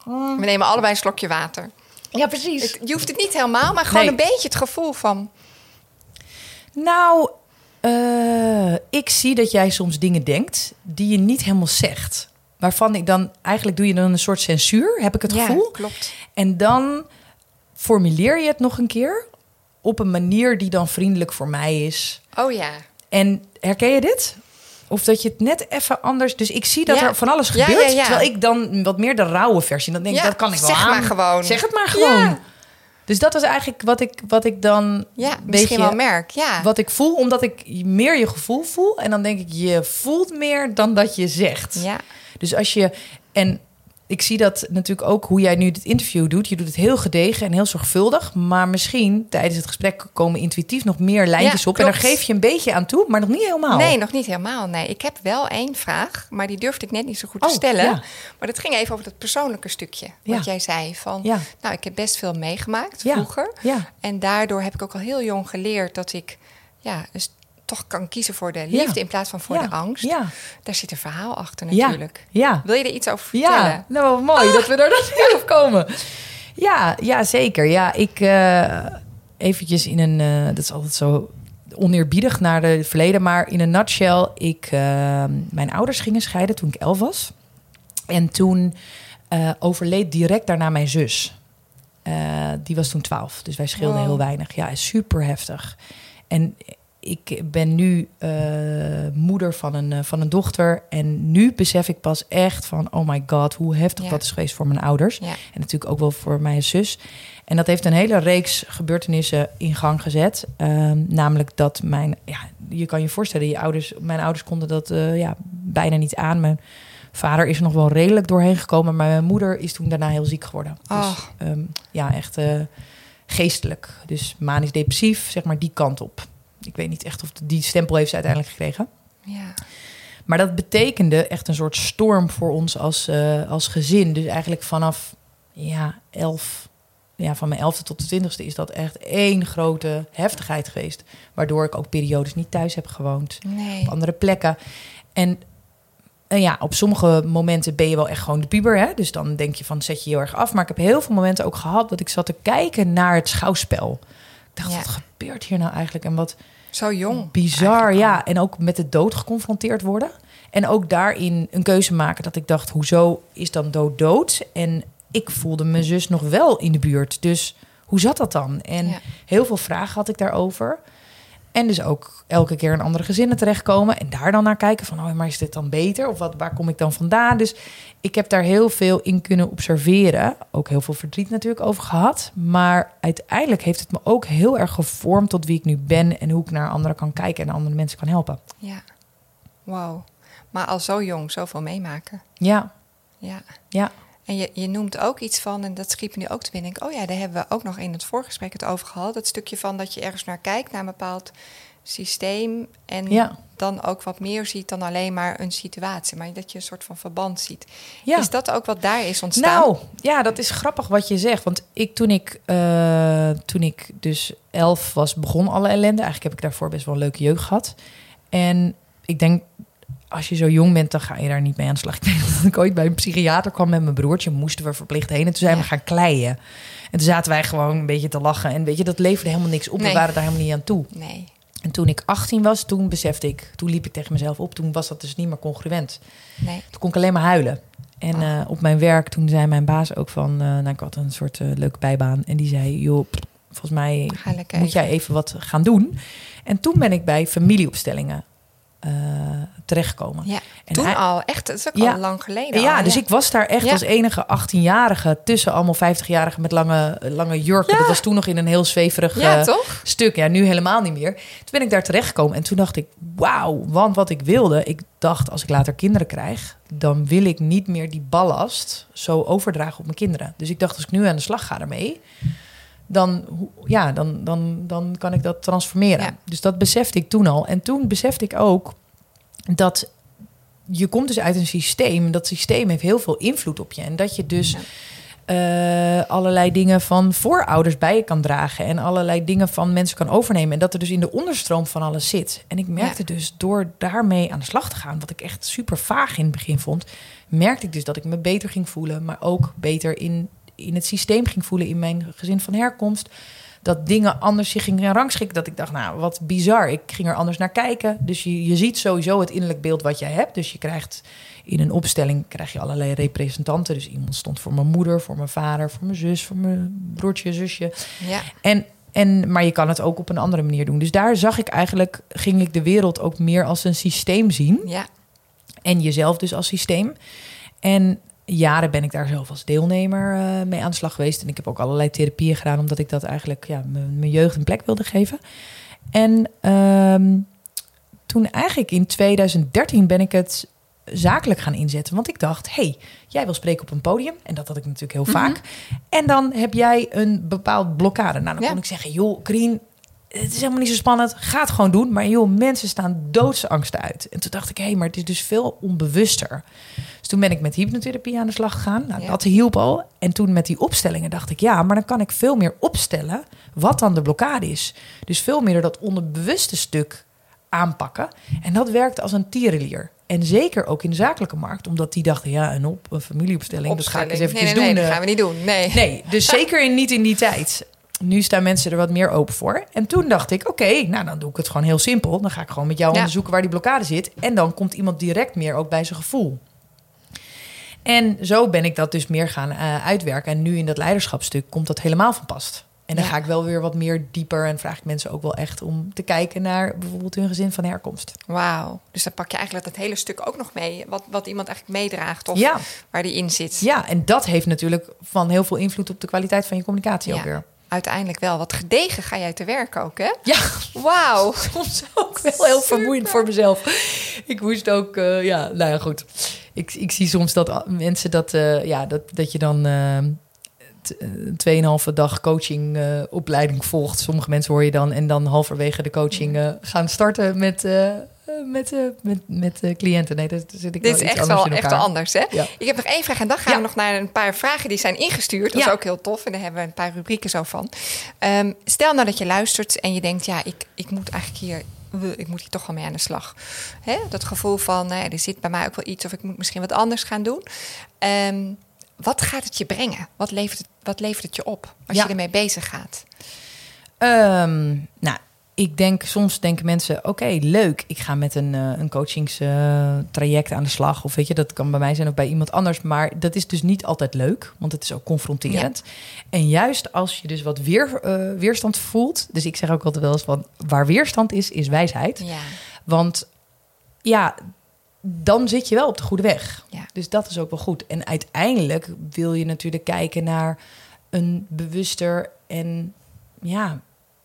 We nemen allebei een slokje water. Ja, precies. Het- je hoeft het niet helemaal, maar gewoon Nee. een beetje het gevoel van, Nou, eh, ik zie dat jij soms dingen denkt die je niet helemaal zegt. Waarvan ik dan, eigenlijk doe je dan een soort censuur, heb ik het ja, gevoel. klopt. En dan formuleer je het nog een keer op een manier die dan vriendelijk voor mij is. Oh ja. En herken je dit? Of dat je het net even anders... Dus ik zie dat Ja. er van alles gebeurt. ja, ja. Terwijl ik dan wat meer de rauwe versie... dan denk ik, dat kan ik wel zeg aan. maar gewoon. Zeg het maar gewoon. Dus dat is eigenlijk wat ik, wat ik dan... Ja, misschien beetje- wel merk, ja. Wat ik voel, omdat ik meer je gevoel voel. En dan denk ik, je voelt meer dan dat je zegt. Ja, Dus als je... En ik zie dat natuurlijk ook hoe jij nu dit interview doet. Je doet het heel gedegen en heel zorgvuldig. Maar misschien tijdens het gesprek komen intuïtief nog meer lijntjes Ja, op. En daar geef je een beetje aan toe, maar nog niet helemaal. Nee, nog niet helemaal. Nee, ik heb wel één vraag, maar die durfde ik net niet zo goed te Oh, stellen. ja. Maar dat ging even over dat persoonlijke stukje. Ja. Wat jij zei van, Ja. nou, ik heb best veel meegemaakt Ja. vroeger. Ja. En daardoor heb ik ook al heel jong geleerd dat ik, ja, dus toch kan kiezen voor de liefde Ja. in plaats van voor Ja. de angst. Ja. Daar zit een verhaal achter natuurlijk. Ja. Wil je er iets over vertellen? Ja, nou mooi dat we daar weer op komen. Ja, ja, zeker. Ja, ik eh eventjes in een, eh, dat is altijd zo oneerbiedig naar het verleden, maar in een nutshell, ik, eh, mijn ouders gingen scheiden toen ik elf was. En toen overleed direct daarna mijn zus. Die was toen twaalf, dus wij scheelden Wow. heel weinig. Ja, super heftig. En ik ben nu eh, moeder van een, eh, van een dochter. En nu besef ik pas echt van... oh my god, hoe heftig Ja. dat is geweest voor mijn ouders. Ja. En natuurlijk ook wel voor mijn zus. En dat heeft een hele reeks gebeurtenissen in gang gezet. Ehm, namelijk dat mijn... Ja, je kan je voorstellen, je ouders, mijn ouders konden dat eh, ja, bijna niet aan. Mijn vader is er nog wel redelijk doorheen gekomen... maar mijn moeder is toen daarna heel ziek geworden. Oh. Dus ehm, ja, echt geestelijk. Dus manisch depressief, zeg maar die kant op. Ik weet niet echt of die stempel heeft ze uiteindelijk gekregen. Ja. Maar dat betekende echt een soort storm voor ons als, eh, als gezin. Dus eigenlijk vanaf ja, elf ja, van mijn elfde tot de twintigste is dat echt één grote heftigheid geweest. Waardoor ik ook periodes niet thuis heb gewoond. Nee. Op andere plekken. En en ja, op sommige momenten ben je wel echt gewoon de puber. Hè? Dus dan denk je van zet je heel erg af. Maar ik heb heel veel momenten ook gehad dat ik zat te kijken naar het schouwspel. Dacht, Ja. wat gebeurt hier nou eigenlijk? En wat Zo jong. bizar, ja. En ook met de dood geconfronteerd worden. En ook daarin een keuze maken dat ik dacht, hoezo is dan dood dood? En ik voelde mijn zus nog wel in de buurt. Dus hoe zat dat dan? En Ja. heel veel vragen had ik daarover. En dus ook elke keer in andere gezinnen terechtkomen. En daar dan naar kijken van, oh, maar is dit dan beter? Of wat, waar kom ik dan vandaan? Dus ik heb daar heel veel in kunnen observeren. Ook heel veel verdriet natuurlijk over gehad. Maar uiteindelijk heeft het me ook heel erg gevormd tot wie ik nu ben. En hoe ik naar anderen kan kijken en andere mensen kan helpen. Ja. Wow. Maar al zo jong zoveel meemaken. Ja, Ja. ja, En je, je noemt ook iets van, en dat schiet me nu ook te binnen. Ik, oh ja, daar hebben we ook nog in het voorgesprek het over gehad. Het stukje van dat je ergens naar kijkt, naar een bepaald systeem. En Ja. dan ook wat meer ziet dan alleen maar een situatie. Maar dat je een soort van verband ziet. ja. Is dat ook wat daar is ontstaan? Nou, ja, dat is grappig wat je zegt. Want ik, toen, ik, eh, toen ik dus elf was, begon alle ellende. Eigenlijk heb ik daarvoor best wel een leuke jeugd gehad. En ik denk, als je zo jong bent, dan ga je daar niet mee aan de slag. Ik weet dat ik ooit bij een psychiater kwam met mijn broertje. Moesten we verplicht heen. En toen zijn we gaan kleien. En toen zaten wij gewoon een beetje te lachen. En weet je, dat leverde helemaal niks op. Nee. We waren daar helemaal niet aan toe. Nee. En toen ik 18 was, toen besefte ik... Toen liep ik tegen mezelf op. Toen was dat dus niet meer congruent. Nee. Toen kon ik alleen maar huilen. En Oh. eh, op mijn werk, toen zei mijn baas ook van... eh, nou, ik had een soort eh, leuke bijbaan. En die zei, joh, volgens mij moet jij even wat gaan doen. En toen ben ik bij familieopstellingen eh, terechtgekomen. Ja, En toen hij- al. Echt, dat is ook Ja. al lang geleden. Ja, al, dus ik was daar echt Ja. als enige 18-jarige... tussen allemaal 50-jarigen met lange, lange jurken. Dat was toen nog in een heel zweverig... Ja, eh, toch? stuk. Ja, nu helemaal niet meer. Toen ben ik daar terechtgekomen en toen dacht ik, wauw, want wat ik wilde, ik dacht als ik later kinderen krijg, dan wil ik niet meer die ballast zo overdragen op mijn kinderen. Dus ik dacht, als ik nu aan de slag ga ermee, dan, ja, dan, dan, dan kan ik dat transformeren. Ja. Dus dat besefte ik toen al. En toen besefte ik ook dat je komt dus uit een systeem. Dat systeem heeft heel veel invloed op je. En dat je dus Ja. eh, allerlei dingen van voorouders bij je kan dragen. En allerlei dingen van mensen kan overnemen. En dat er dus in de onderstroom van alles zit. En ik merkte dus door daarmee aan de slag te gaan, wat ik echt super vaag in het begin vond, merkte ik dus dat ik me beter ging voelen. Maar ook beter in, in het systeem ging voelen in mijn gezin van herkomst. Dat dingen anders zich gingen rangschikken. Dat ik dacht, nou, wat bizar. Ik ging er anders naar kijken. Dus je, je ziet sowieso het innerlijk beeld wat jij hebt. Dus je krijgt in een opstelling krijg je allerlei representanten. Dus iemand stond voor mijn moeder, voor mijn vader, voor mijn zus, voor mijn broertje, zusje. Ja. En, en, maar je kan het ook op een andere manier doen. Dus daar zag ik eigenlijk, ging ik de wereld ook meer als een systeem zien. Ja. En jezelf dus als systeem. En jaren ben ik daar zelf als deelnemer eh, mee aan de slag geweest. En ik heb ook allerlei therapieën gedaan, omdat ik dat eigenlijk ja, mijn jeugd een plek wilde geven. En ehm, toen eigenlijk in 2013 ben ik het zakelijk gaan inzetten. Want ik dacht, hey, jij wil spreken op een podium. En dat had ik natuurlijk heel vaak. En dan heb jij een bepaald blokkade. Nou, dan Ja. kon ik zeggen, joh, Krien, het is helemaal niet zo spannend. Ga het gewoon doen. Maar joh, mensen staan doodsangsten uit. En toen dacht ik, hé, hey, maar het is dus veel onbewuster. Dus toen ben ik met hypnotherapie aan de slag gegaan. Nou, Ja. dat hielp al. En toen met die opstellingen dacht ik, ja, maar dan kan ik veel meer opstellen wat dan de blokkade is. Dus veel meer dat onderbewuste stuk aanpakken. En dat werkte als een tierenlier. En zeker ook in de zakelijke markt. Omdat die dachten, ja, een, op, een familieopstelling, dat ga ik eens Opstelling. eventjes nee, nee, doen. Nee, dat eh. gaan we niet doen. Nee. Nee, dus zeker in, niet in die tijd. Nu staan mensen er wat meer open voor. En toen dacht ik, oké, nou dan doe ik het gewoon heel simpel. Dan ga ik gewoon met jou Ja. onderzoeken waar die blokkade zit. En dan komt iemand direct meer ook bij zijn gevoel. En zo ben ik dat dus meer gaan eh, uitwerken. En nu in dat leiderschapstuk komt dat helemaal van pas. En dan Ja. ga ik wel weer wat meer dieper en vraag ik mensen ook wel echt om te kijken naar bijvoorbeeld hun gezin van herkomst. Wauw. Dus dan pak je eigenlijk dat hele stuk ook nog mee. Wat, wat iemand eigenlijk meedraagt of Ja. waar die in zit. Ja, en dat heeft natuurlijk van heel veel invloed op de kwaliteit van je communicatie ook weer. Uiteindelijk wel. Wat gedegen ga jij te werk ook, hè? Ja, Wauw. soms ook wel heel vermoeiend voor mezelf. Ik moest ook, eh, ja, nou ja, goed. Ik, ik zie soms dat mensen dat, eh, ja, dat, dat je dan t- eh, tweeënhalve dag coaching eh, opleiding volgt. Sommige mensen hoor je dan en dan halverwege de coaching eh, gaan starten met met, uh, met, met uh, cliënten. Nee, dat zit ik Dit is echt wel echt wel anders, hè? Ja. Ik heb nog één vraag en dan gaan Ja. we nog naar een paar vragen die zijn ingestuurd. Dat Ja. is ook heel tof en daar hebben we een paar rubrieken zo van. Ehm, stel nou dat je luistert en je denkt, ja, ik, ik moet eigenlijk hier... Ik moet hier toch wel mee aan de slag. Hè? Dat gevoel van, nou ja, er zit bij mij ook wel iets... of ik moet misschien wat anders gaan doen. Ehm, wat gaat het je brengen? Wat levert het, wat levert het je op als Ja. je ermee bezig gaat? Ehm, nou, ik denk soms denken mensen: oké, leuk, ik ga met een, eh, een coachingstraject aan de slag. Of weet je, dat kan bij mij zijn of bij iemand anders. Maar dat is dus niet altijd leuk, want het is ook confronterend. En juist als je dus wat weer, eh, weerstand voelt. Dus ik zeg ook altijd wel eens van: waar weerstand is, is wijsheid. Ja, Want ja, dan zit je wel op de goede weg. Ja. Dus dat is ook wel goed. En uiteindelijk wil je natuurlijk kijken naar een bewuster en ja,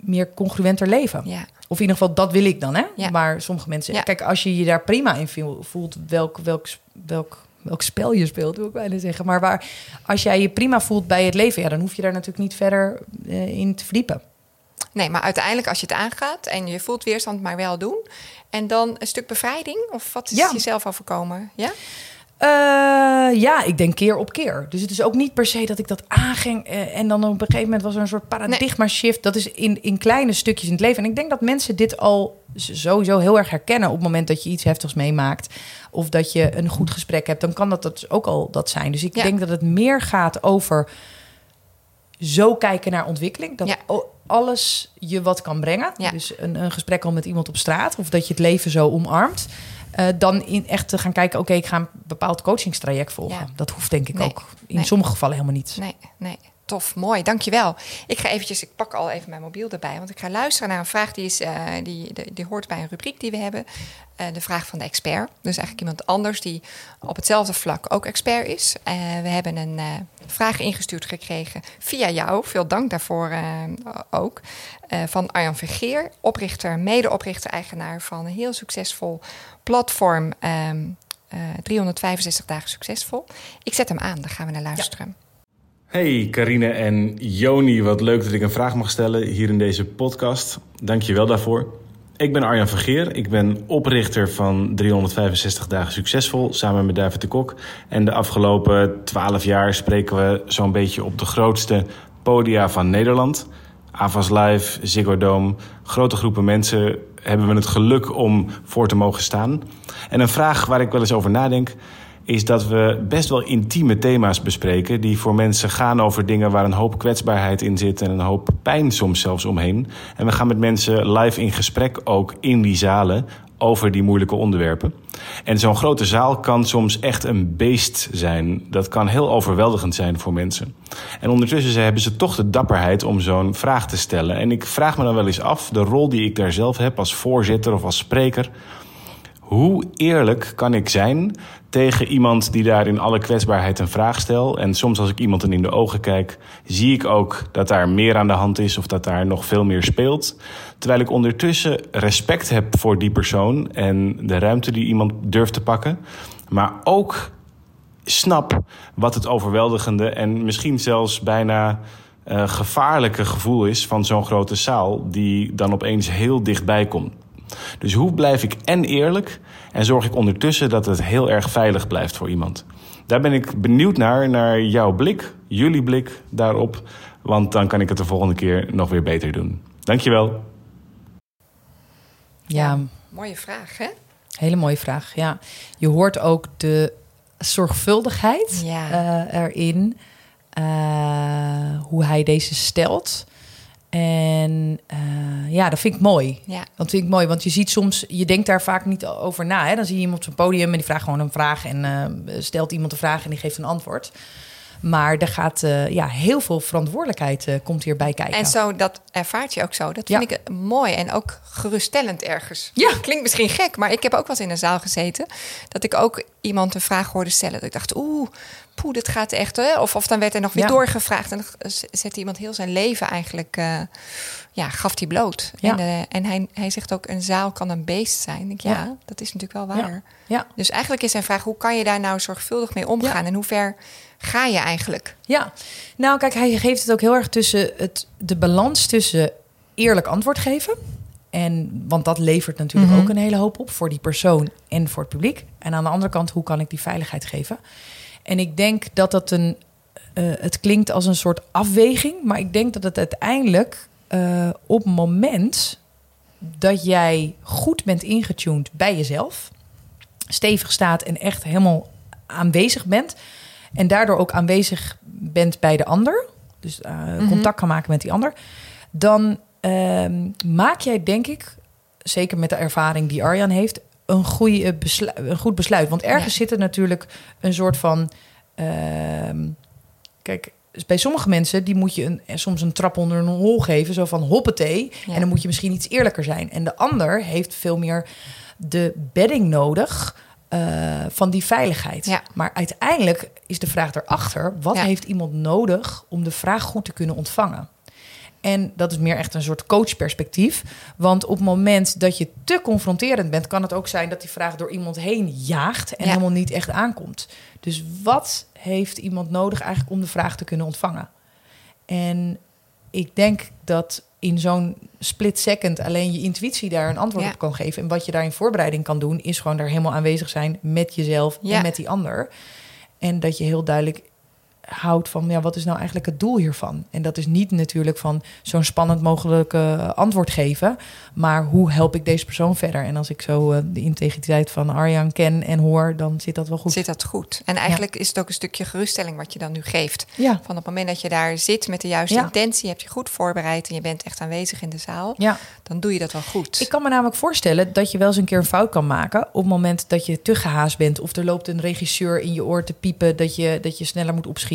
meer congruenter leven. ja, Of in ieder geval, dat wil ik dan, hè? Ja. Maar sommige mensen... Ja. Kijk, als je je daar prima in voel- voelt, welk, welk, welk, welk spel je speelt, wil ik bijna zeggen. Maar waar, als jij je prima voelt bij het leven... Ja, dan hoef je daar natuurlijk niet verder eh, in te verdiepen. Nee, maar uiteindelijk als je het aangaat en je voelt weerstand, maar wel doen. En dan een stuk bevrijding? Of wat is Ja. jezelf overkomen? Ja? Eh, ja, ik denk keer op keer. Dus het is ook niet per se dat ik dat aanging. eh, en dan op een gegeven moment was er een soort paradigma shift. Dat is in, in kleine stukjes in het leven. En ik denk dat mensen dit al sowieso heel erg herkennen... op het moment dat je iets heftigs meemaakt... of dat je een goed gesprek hebt. Dan kan dat, dat ook al dat zijn. Dus ik Ja. denk dat het meer gaat over... zo kijken naar ontwikkeling. Dat Ja. alles je wat kan brengen. Ja. Dus een, een gesprek al met iemand op straat... of dat je het leven zo omarmt... Eh, dan in echt te gaan kijken, oké, ik ga een bepaald coachingstraject volgen. Ja. Dat hoeft denk ik Nee. ook in Nee. sommige gevallen helemaal niet. Nee, nee. Tof, mooi, dankjewel. Ik ga eventjes, ik pak al even mijn mobiel erbij, want ik ga luisteren naar een vraag die, is, eh, die, die, die hoort bij een rubriek die we hebben. Eh, de vraag van de expert. Dus eigenlijk iemand anders die op hetzelfde vlak ook expert is. Eh, we hebben een vraag ingestuurd gekregen via jou. Veel dank daarvoor ook. Van Arjan Vergeer, oprichter, medeoprichter, eigenaar van een heel succesvol platform. ehm, eh, 365 dagen succesvol. Ik zet hem aan, daar gaan we naar luisteren. Hey Karine en Joni, wat leuk dat ik een vraag mag stellen hier in deze podcast. Dank je wel daarvoor. Ik ben Arjan Vergeer, ik ben oprichter van 365 dagen succesvol samen met David de Kok. En de afgelopen 12 jaar spreken we zo'n beetje op de grootste podia van Nederland. Avas Live, Ziggo Dome, grote groepen mensen hebben we het geluk om voor te mogen staan. En een vraag waar ik wel eens over nadenk is dat we best wel intieme thema's bespreken. Die voor mensen gaan over dingen waar een hoop kwetsbaarheid in zit en een hoop pijn soms zelfs omheen. En we gaan met mensen live in gesprek ook in die zalen over die moeilijke onderwerpen. En zo'n grote zaal kan soms echt een beest zijn. Dat kan heel overweldigend zijn voor mensen. En ondertussen hebben ze toch de dapperheid om zo'n vraag te stellen. En ik vraag me dan wel eens af, de rol die ik daar zelf heb als voorzitter of als spreker. Hoe eerlijk kan ik zijn tegen iemand die daar in alle kwetsbaarheid een vraag stelt? En soms als ik iemand in de ogen kijk, zie ik ook dat daar meer aan de hand is of dat daar nog veel meer speelt. Terwijl ik ondertussen respect heb voor die persoon en de ruimte die iemand durft te pakken. Maar ook snap wat het overweldigende en misschien zelfs bijna eh, gevaarlijke gevoel is van zo'n grote zaal die dan opeens heel dichtbij komt. Dus hoe blijf ik en eerlijk en zorg ik ondertussen dat het heel erg veilig blijft voor iemand? Daar ben ik benieuwd naar, naar jouw blik, jullie blik daarop. Want dan kan ik het de volgende keer nog weer beter doen. Dankjewel. Ja, Mooie vraag, hè? hele mooie vraag. Ja, je hoort ook de zorgvuldigheid Ja. eh, erin, eh, hoe hij deze stelt. En eh, ja, dat vind ik mooi. Ja. Dat vind ik mooi, want je ziet soms, je denkt daar vaak niet over na. Hè? Dan zie je iemand op zijn podium en die vraagt gewoon een vraag en eh, stelt iemand een vraag en die geeft een antwoord. Maar er gaat eh, ja, heel veel verantwoordelijkheid komt hierbij kijken. En zo, dat ervaart je ook zo. Dat Ja. vind ik mooi en ook geruststellend ergens. Ja. Klinkt misschien gek, maar ik heb ook wel eens in een zaal gezeten... dat ik ook iemand een vraag hoorde stellen. Dat ik dacht, oeh, poeh, dit gaat echt... Hè? Of, of dan werd er nog weer Ja. doorgevraagd... en dan zette iemand heel zijn leven eigenlijk... eh, ja, gaf hij bloot. Ja. En, eh, en hij, hij zegt ook, een zaal kan een beest zijn. Denk, ja, Ja. dat is natuurlijk wel waar. Ja. Dus eigenlijk is zijn vraag, hoe kan je daar nou zorgvuldig mee omgaan? En hoe ver ga je eigenlijk? Ja, nou kijk, hij geeft het ook heel erg tussen het, de balans tussen eerlijk antwoord geven En, want dat levert natuurlijk Mhm. ook een hele hoop op voor die persoon en voor het publiek. En aan de andere kant, hoe kan ik die veiligheid geven? En ik denk dat dat een. eh, het klinkt als een soort afweging, maar ik denk dat het uiteindelijk eh, op het moment dat jij goed bent ingetuned bij jezelf, stevig staat en echt helemaal aanwezig bent, en daardoor ook aanwezig bent bij de ander, dus eh, Mhm. contact kan maken met die ander, dan ehm, maak jij, denk ik, zeker met de ervaring die Arjan heeft, een, goede beslu- een goed besluit. Want ergens Ja. zit er natuurlijk een soort van. ehm, kijk, dus bij sommige mensen die moet je een, soms een trap onder een hol geven, zo van hoppatee. Ja. En dan moet je misschien iets eerlijker zijn. En de ander heeft veel meer de bedding nodig. eh, van die veiligheid. Ja. Maar uiteindelijk is de vraag erachter: wat Ja. heeft iemand nodig om de vraag goed te kunnen ontvangen? En dat is meer echt een soort coachperspectief. Want op het moment dat je te confronterend bent, kan het ook zijn dat die vraag door iemand heen jaagt en Ja. helemaal niet echt aankomt. Dus wat heeft iemand nodig eigenlijk om de vraag te kunnen ontvangen? En ik denk dat in zo'n split second alleen je intuïtie daar een antwoord Ja. op kan geven. En wat je daar in voorbereiding kan doen, is gewoon daar helemaal aanwezig zijn met jezelf Ja. en met die ander. En dat je heel duidelijk houdt van, ja, wat is nou eigenlijk het doel hiervan? En dat is niet natuurlijk van zo'n spannend mogelijke antwoord geven, maar hoe help ik deze persoon verder? En als ik zo eh, de integriteit van Arjan ken en hoor, dan zit dat wel goed. Zit dat goed? En eigenlijk is het ook een stukje geruststelling wat je dan nu geeft. Ja, Van het moment dat je daar zit met de juiste Ja. intentie, heb je goed voorbereid en je bent echt aanwezig in de zaal, ja. dan doe je dat wel goed. Ik kan me namelijk voorstellen dat je wel eens een keer een fout kan maken. op het moment dat je te gehaast bent. of er loopt een regisseur in je oor te piepen. dat je, dat je sneller moet opschieten.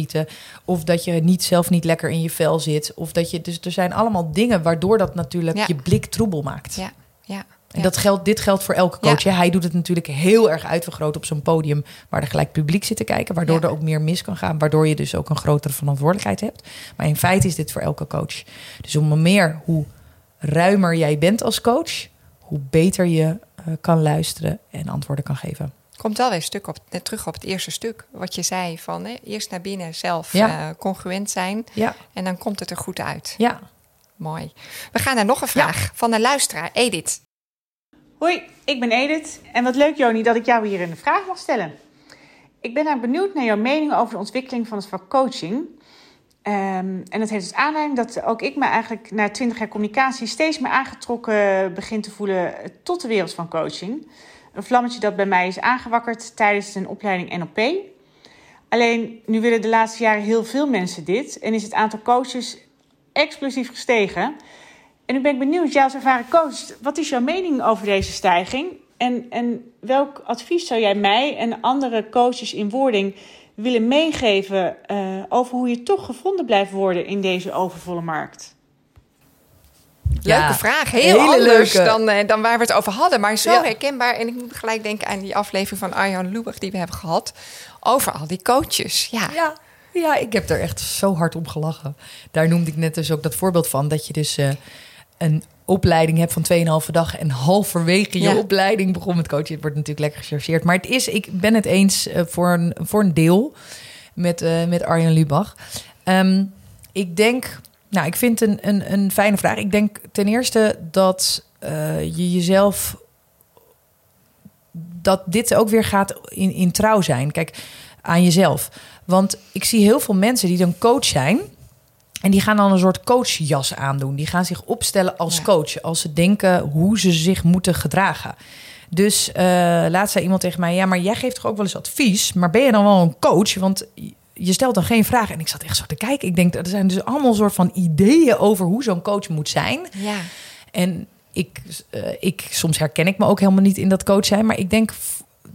Of dat je niet, zelf niet lekker in je vel zit. Of dat je. Dus er zijn allemaal dingen waardoor dat natuurlijk Ja. je blik troebel maakt. Ja, ja. En ja. dat geldt, dit geldt voor elke coach. hè. Hij doet het natuurlijk heel erg uitvergroot op zo'n podium. waar er gelijk publiek zit te kijken. Waardoor Ja. er ook meer mis kan gaan. Waardoor je dus ook een grotere verantwoordelijkheid hebt. Maar in feite is dit voor elke coach. Dus hoe meer, hoe ruimer jij bent als coach. hoe beter je eh, kan luisteren en antwoorden kan geven. Komt wel weer een stuk op, net terug op het eerste stuk. Wat je zei van hè, eerst naar binnen zelf Ja. eh, congruent zijn. Ja, En dan komt het er goed uit. ja. Mooi. We gaan naar nog een vraag van een luisteraar, Edith. Hoi, ik ben Edith en wat leuk Joni dat ik jou hier een vraag mag stellen. Ik ben nou benieuwd naar jouw mening over de ontwikkeling van het vak coaching. Ehm, en dat heeft dus aanleiding dat ook ik me eigenlijk na 20 jaar communicatie steeds meer aangetrokken begin te voelen tot de wereld van coaching. Een vlammetje dat bij mij is aangewakkerd tijdens een opleiding NLP. Alleen nu willen de laatste jaren heel veel mensen dit en is het aantal coaches explosief gestegen. En nu ben ik benieuwd, jij als ervaren coach, wat is jouw mening over deze stijging? En, en welk advies zou jij mij en andere coaches in wording willen meegeven eh, over hoe je toch gevonden blijft worden in deze overvolle markt? Leuke Ja, vraag. Heel hele anders leuke. dan, eh, dan waar we het over hadden. Maar zo Ja. herkenbaar. En ik moet gelijk denken aan die aflevering van Arjan Lubach die we hebben gehad. Over al die coaches. Ja. Ja, ja, ik heb er echt zo hard om gelachen. Daar noemde ik net dus ook dat voorbeeld van. Dat je dus eh, een opleiding hebt van 2,5 dag... en halverwege je opleiding begon met coachen. Het wordt natuurlijk lekker gechargeerd. Maar het is, ik ben het eens eh, voor, een, voor een deel met, met Arjen Lubach. Ehm, ik denk... Nou, ik vind een, een, een fijne vraag. Ik denk ten eerste dat eh, je jezelf dat dit ook weer gaat in, in trouw zijn. Kijk, aan jezelf. Want ik zie heel veel mensen die dan coach zijn. En die gaan dan een soort coachjas aandoen. Die gaan zich opstellen als Ja. coach. Als ze denken hoe ze zich moeten gedragen. Dus eh laat zei iemand tegen mij: Ja, maar jij geeft toch ook wel eens advies? Maar ben je dan wel een coach? Want je stelt dan geen vragen. En ik zat echt zo te kijken. Ik denk, er zijn dus allemaal soort van ideeën over hoe zo'n coach moet zijn. ja. En ik, eh, ik, soms herken ik me ook helemaal niet in dat coach zijn. Maar ik denk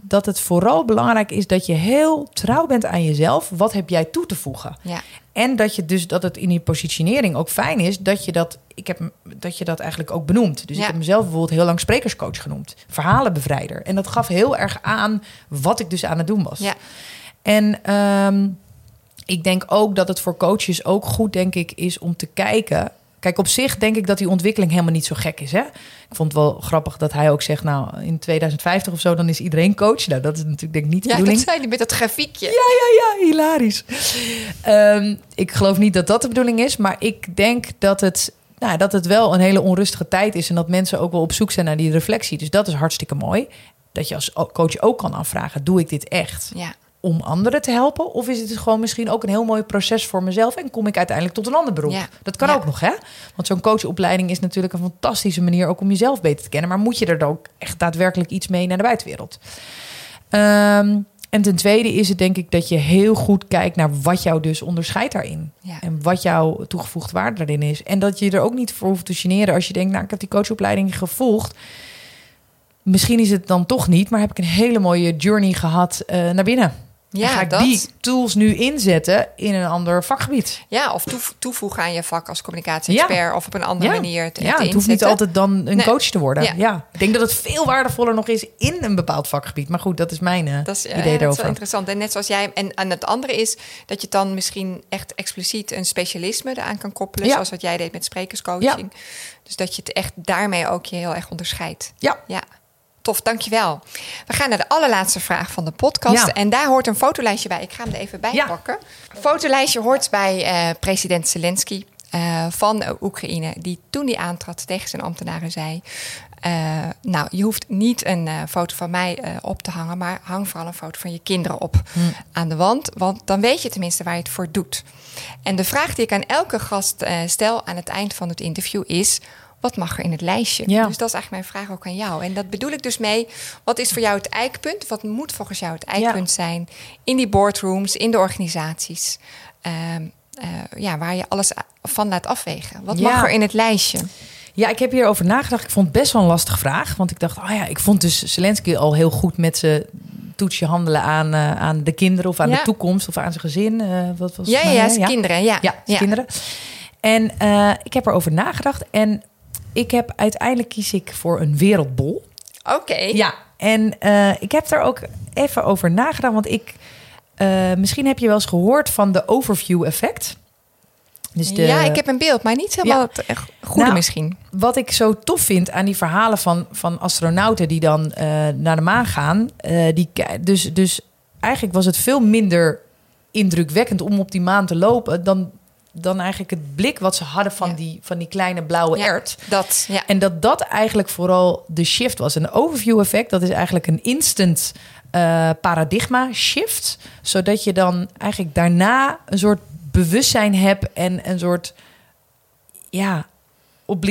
dat het vooral belangrijk is dat je heel trouw bent aan jezelf. Wat heb jij toe te voegen? ja. En dat je dus dat het in die positionering ook fijn is dat je dat. Ik heb dat je dat eigenlijk ook benoemt. Dus Ja. ik heb mezelf bijvoorbeeld heel lang sprekerscoach genoemd, verhalenbevrijder. En dat gaf heel erg aan wat ik dus aan het doen was. Ja. En ehm, ik denk ook dat het voor coaches ook goed, denk ik, is om te kijken. Kijk, op zich denk ik dat die ontwikkeling helemaal niet zo gek is. Hè? Ik vond het wel grappig dat hij ook zegt, nou, in 2050 of zo, dan is iedereen coach. Nou, dat is natuurlijk denk ik niet de Ja, dat bedoeling. zei hij met dat grafiekje. Ja, ja, hilarisch. Ehm, ik geloof niet dat dat de bedoeling is, maar ik denk dat het nou, dat het wel een hele onrustige tijd is en dat mensen ook wel op zoek zijn naar die reflectie. Dus dat is hartstikke mooi. Dat je als coach ook kan aanvragen: doe ik dit echt? Ja. Om anderen te helpen? Of is het gewoon misschien ook een heel mooi proces voor mezelf en kom ik uiteindelijk tot een ander beroep? Ja. Dat kan Ja. ook nog, hè? Want zo'n coachopleiding is natuurlijk een fantastische manier ook om jezelf beter te kennen. Maar moet je er dan ook echt daadwerkelijk iets mee naar de buitenwereld? Ehm, en ten tweede is het denk ik dat je heel goed kijkt naar wat jou dus onderscheidt daarin. Ja. En wat jouw toegevoegde waarde daarin is. En dat je er ook niet voor hoeft te generen als je denkt, nou ik heb die coachopleiding gevolgd. Misschien is het dan toch niet, maar heb ik een hele mooie journey gehad eh, naar binnen. Ja, en ga ik dat. die tools nu inzetten in een ander vakgebied? Ja, of toevoegen aan je vak als communicatie-expert of op een andere Ja. manier te, ja, te het hoeft niet altijd dan een Nee. coach te worden. Ja. Ja. Ik denk dat het veel waardevoller nog is in een bepaald vakgebied. Maar goed, dat is mijn eh, Dat is, eh, idee ja, dat is wel interessant. En net zoals jij. En, en het andere is dat je dan misschien echt expliciet een specialisme eraan kan koppelen. Zoals wat jij deed met sprekerscoaching. Dus dat je het echt daarmee ook je heel erg onderscheidt. Ja. Ja. Tof, dankjewel. We gaan naar de allerlaatste vraag van de podcast. Ja. En daar hoort een fotolijstje bij. Ik ga hem er even bij Ja. pakken. Een fotolijstje hoort bij eh, president Zelensky eh, van Oekraïne. Die toen die aantrad tegen zijn ambtenaren zei... eh, nou, je hoeft niet een foto van mij op te hangen... maar hang vooral een foto van je kinderen op aan de wand. Want dan weet je tenminste waar je het voor doet. En de vraag die ik aan elke gast stel aan het eind van het interview is... Wat mag er in het lijstje? Ja. Dus dat is eigenlijk mijn vraag ook aan jou. En dat bedoel ik dus mee. Wat is voor jou het eikpunt? Wat moet volgens jou het eikpunt zijn in die boardrooms, in de organisaties? Ehm, eh, ja, waar je alles van laat afwegen. Wat Ja. mag er in het lijstje? Ja, ik heb hierover nagedacht. Ik vond het best wel een lastige vraag. Want ik dacht, oh ja, ik vond dus Zelensky al heel goed met zijn toetsje handelen aan, eh, aan de kinderen of aan Ja. de toekomst of aan zijn gezin. eh, wat was het Ja, ja, nou, ja, kinderen. Ja, Ja, kinderen. En ik heb erover nagedacht. En ik heb uiteindelijk kies ik voor een wereldbol. Oké. Ja, en eh, ik heb daar ook even over nagedacht. Want ik, eh, misschien heb je wel eens gehoord van de overview effect. Dus de, ja, ik heb een beeld, maar niet helemaal Ja. het echt goede Nou, misschien. Wat ik zo tof vind aan die verhalen van, van astronauten die dan eh, naar de maan gaan. die, dus, dus eigenlijk was het veel minder indrukwekkend om op die maan te lopen dan, dan eigenlijk het blik wat ze hadden van, Ja. die, van die kleine blauwe Ja, ert. Dat, ja. En dat dat eigenlijk vooral de shift was. Een overview effect, dat is eigenlijk een instant eh, paradigma shift. Zodat je dan eigenlijk daarna een soort bewustzijn hebt en een soort, ja,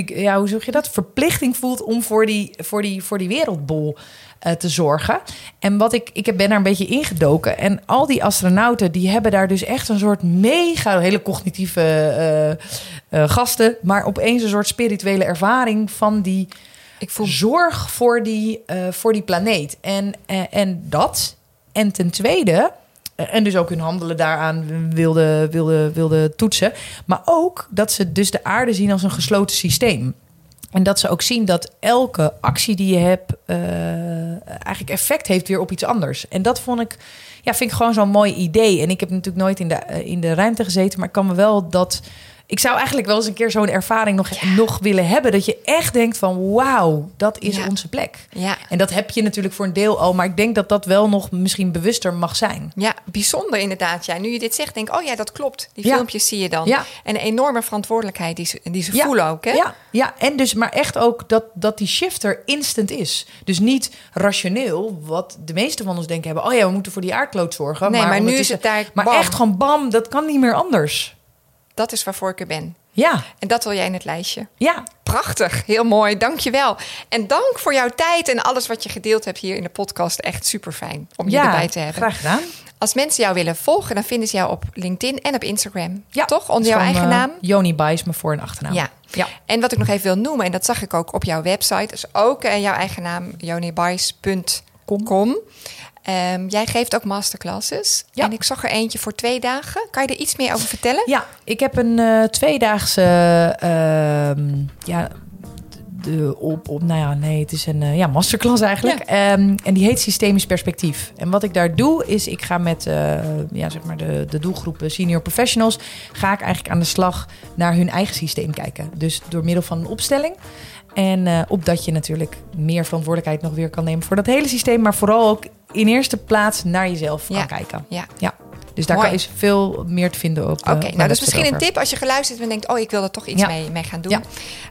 ja hoe zeg je dat? Verplichting voelt om voor die, voor die, voor die wereldbol eh, te zorgen. En wat ik, ik ben daar een beetje ingedoken. En al die astronauten, die hebben daar dus echt een soort mega, hele cognitieve eh, eh, gasten, maar opeens een soort spirituele ervaring van die Ik voel zorg voor die, voor die planeet. En, en dat. En ten tweede, en dus ook hun handelen daaraan wilde, wilde, wilde toetsen. Maar ook dat ze dus de aarde zien als een gesloten systeem. En dat ze ook zien dat elke actie die je hebt eh, eigenlijk effect heeft weer op iets anders. En dat vond ik, ja, vind ik gewoon zo'n mooi idee. En ik heb natuurlijk nooit in de, eh, in de ruimte gezeten, maar ik kan me wel dat. Ik zou eigenlijk wel eens een keer zo'n ervaring nog, nog willen hebben. Dat je echt denkt van wauw, dat is Ja. onze plek. Ja. En dat heb je natuurlijk voor een deel al. Maar ik denk dat dat wel nog misschien bewuster mag zijn. Ja, bijzonder inderdaad. Ja, nu je dit zegt, denk ik, oh ja, dat klopt. Die filmpjes zie je dan. Ja. En een enorme verantwoordelijkheid die ze, die ze voelen ook, hè? Ja, ja, en dus maar echt ook dat, dat die shifter instant is. Dus niet rationeel, wat de meeste van ons denken hebben. Oh ja, we moeten voor die aardkloot zorgen. Nee, maar nu is het daar Maar bam. echt gewoon bam, dat kan niet meer anders. Dat is waarvoor ik er ben. Ja, En dat wil jij in het lijstje. ja. Prachtig, heel mooi, dankjewel. En dank voor jouw tijd en alles wat je gedeeld hebt hier in de podcast. Echt super fijn om je ja, erbij te hebben. graag gedaan. Als mensen jou willen volgen, dan vinden ze jou op LinkedIn en op Instagram. Ja, Toch? Onder jouw eigen eh, naam? Joni Bijs, mijn voor- en achternaam. Ja. ja. En wat ik nog even wil noemen, en dat zag ik ook op jouw website, is ook eh, jouw eigen naam, jonibice.com. Ehm, jij geeft ook masterclasses. Ja. En ik zag er eentje voor twee dagen. Kan je er iets meer over vertellen? Ja, ik heb een eh, tweedaagse. ehm, ja, de, op, op, nou ja, nee, het is een eh, ja, masterclass eigenlijk. Ehm, en die heet Systemisch Perspectief. En wat ik daar doe, is ik ga met eh, ja, zeg maar de, de doelgroep eh, senior professionals. ga ik eigenlijk aan de slag naar hun eigen systeem kijken. Dus door middel van een opstelling. En eh, opdat je natuurlijk meer verantwoordelijkheid nog weer kan nemen voor dat hele systeem. Maar vooral ook in eerste plaats naar jezelf Ja. kan kijken. Ja. Ja. Dus daar Mooi. kan, is veel meer te vinden op. Oké, eh, nou mijn dat is misschien een tip als je geluisterd hebt en denkt... oh, ik wil er toch iets Ja. mee, mee gaan doen. Ja.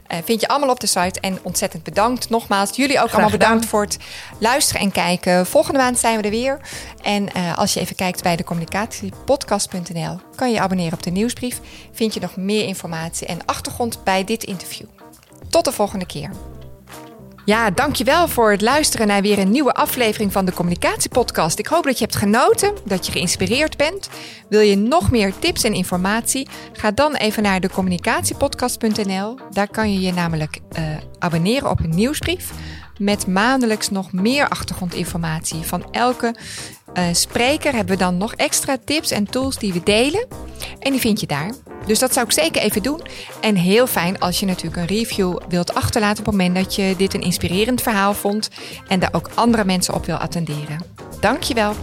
Eh, vind je allemaal op de site. En ontzettend bedankt nogmaals. Jullie ook Graag allemaal gedaan. bedankt voor het luisteren en kijken. Volgende maand zijn we er weer. En eh, als je even kijkt bij de communicatiepodcast.nl... kan je je abonneren op de nieuwsbrief. Vind je nog meer informatie en achtergrond bij dit interview. Tot de volgende keer. Ja, dankjewel voor het luisteren naar weer een nieuwe aflevering van de Communicatiepodcast. Ik hoop dat je hebt genoten, dat je geïnspireerd bent. Wil je nog meer tips en informatie? Ga dan even naar de communicatiepodcast.nl. Daar kan je je namelijk eh, abonneren op een nieuwsbrief met maandelijks nog meer achtergrondinformatie. Van elke eh, spreker hebben we dan nog extra tips en tools die we delen. En die vind je daar. Dus dat zou ik zeker even doen. En heel fijn als je natuurlijk een review wilt achterlaten op het moment dat je dit een inspirerend verhaal vond en daar ook andere mensen op wil attenderen. Dankjewel.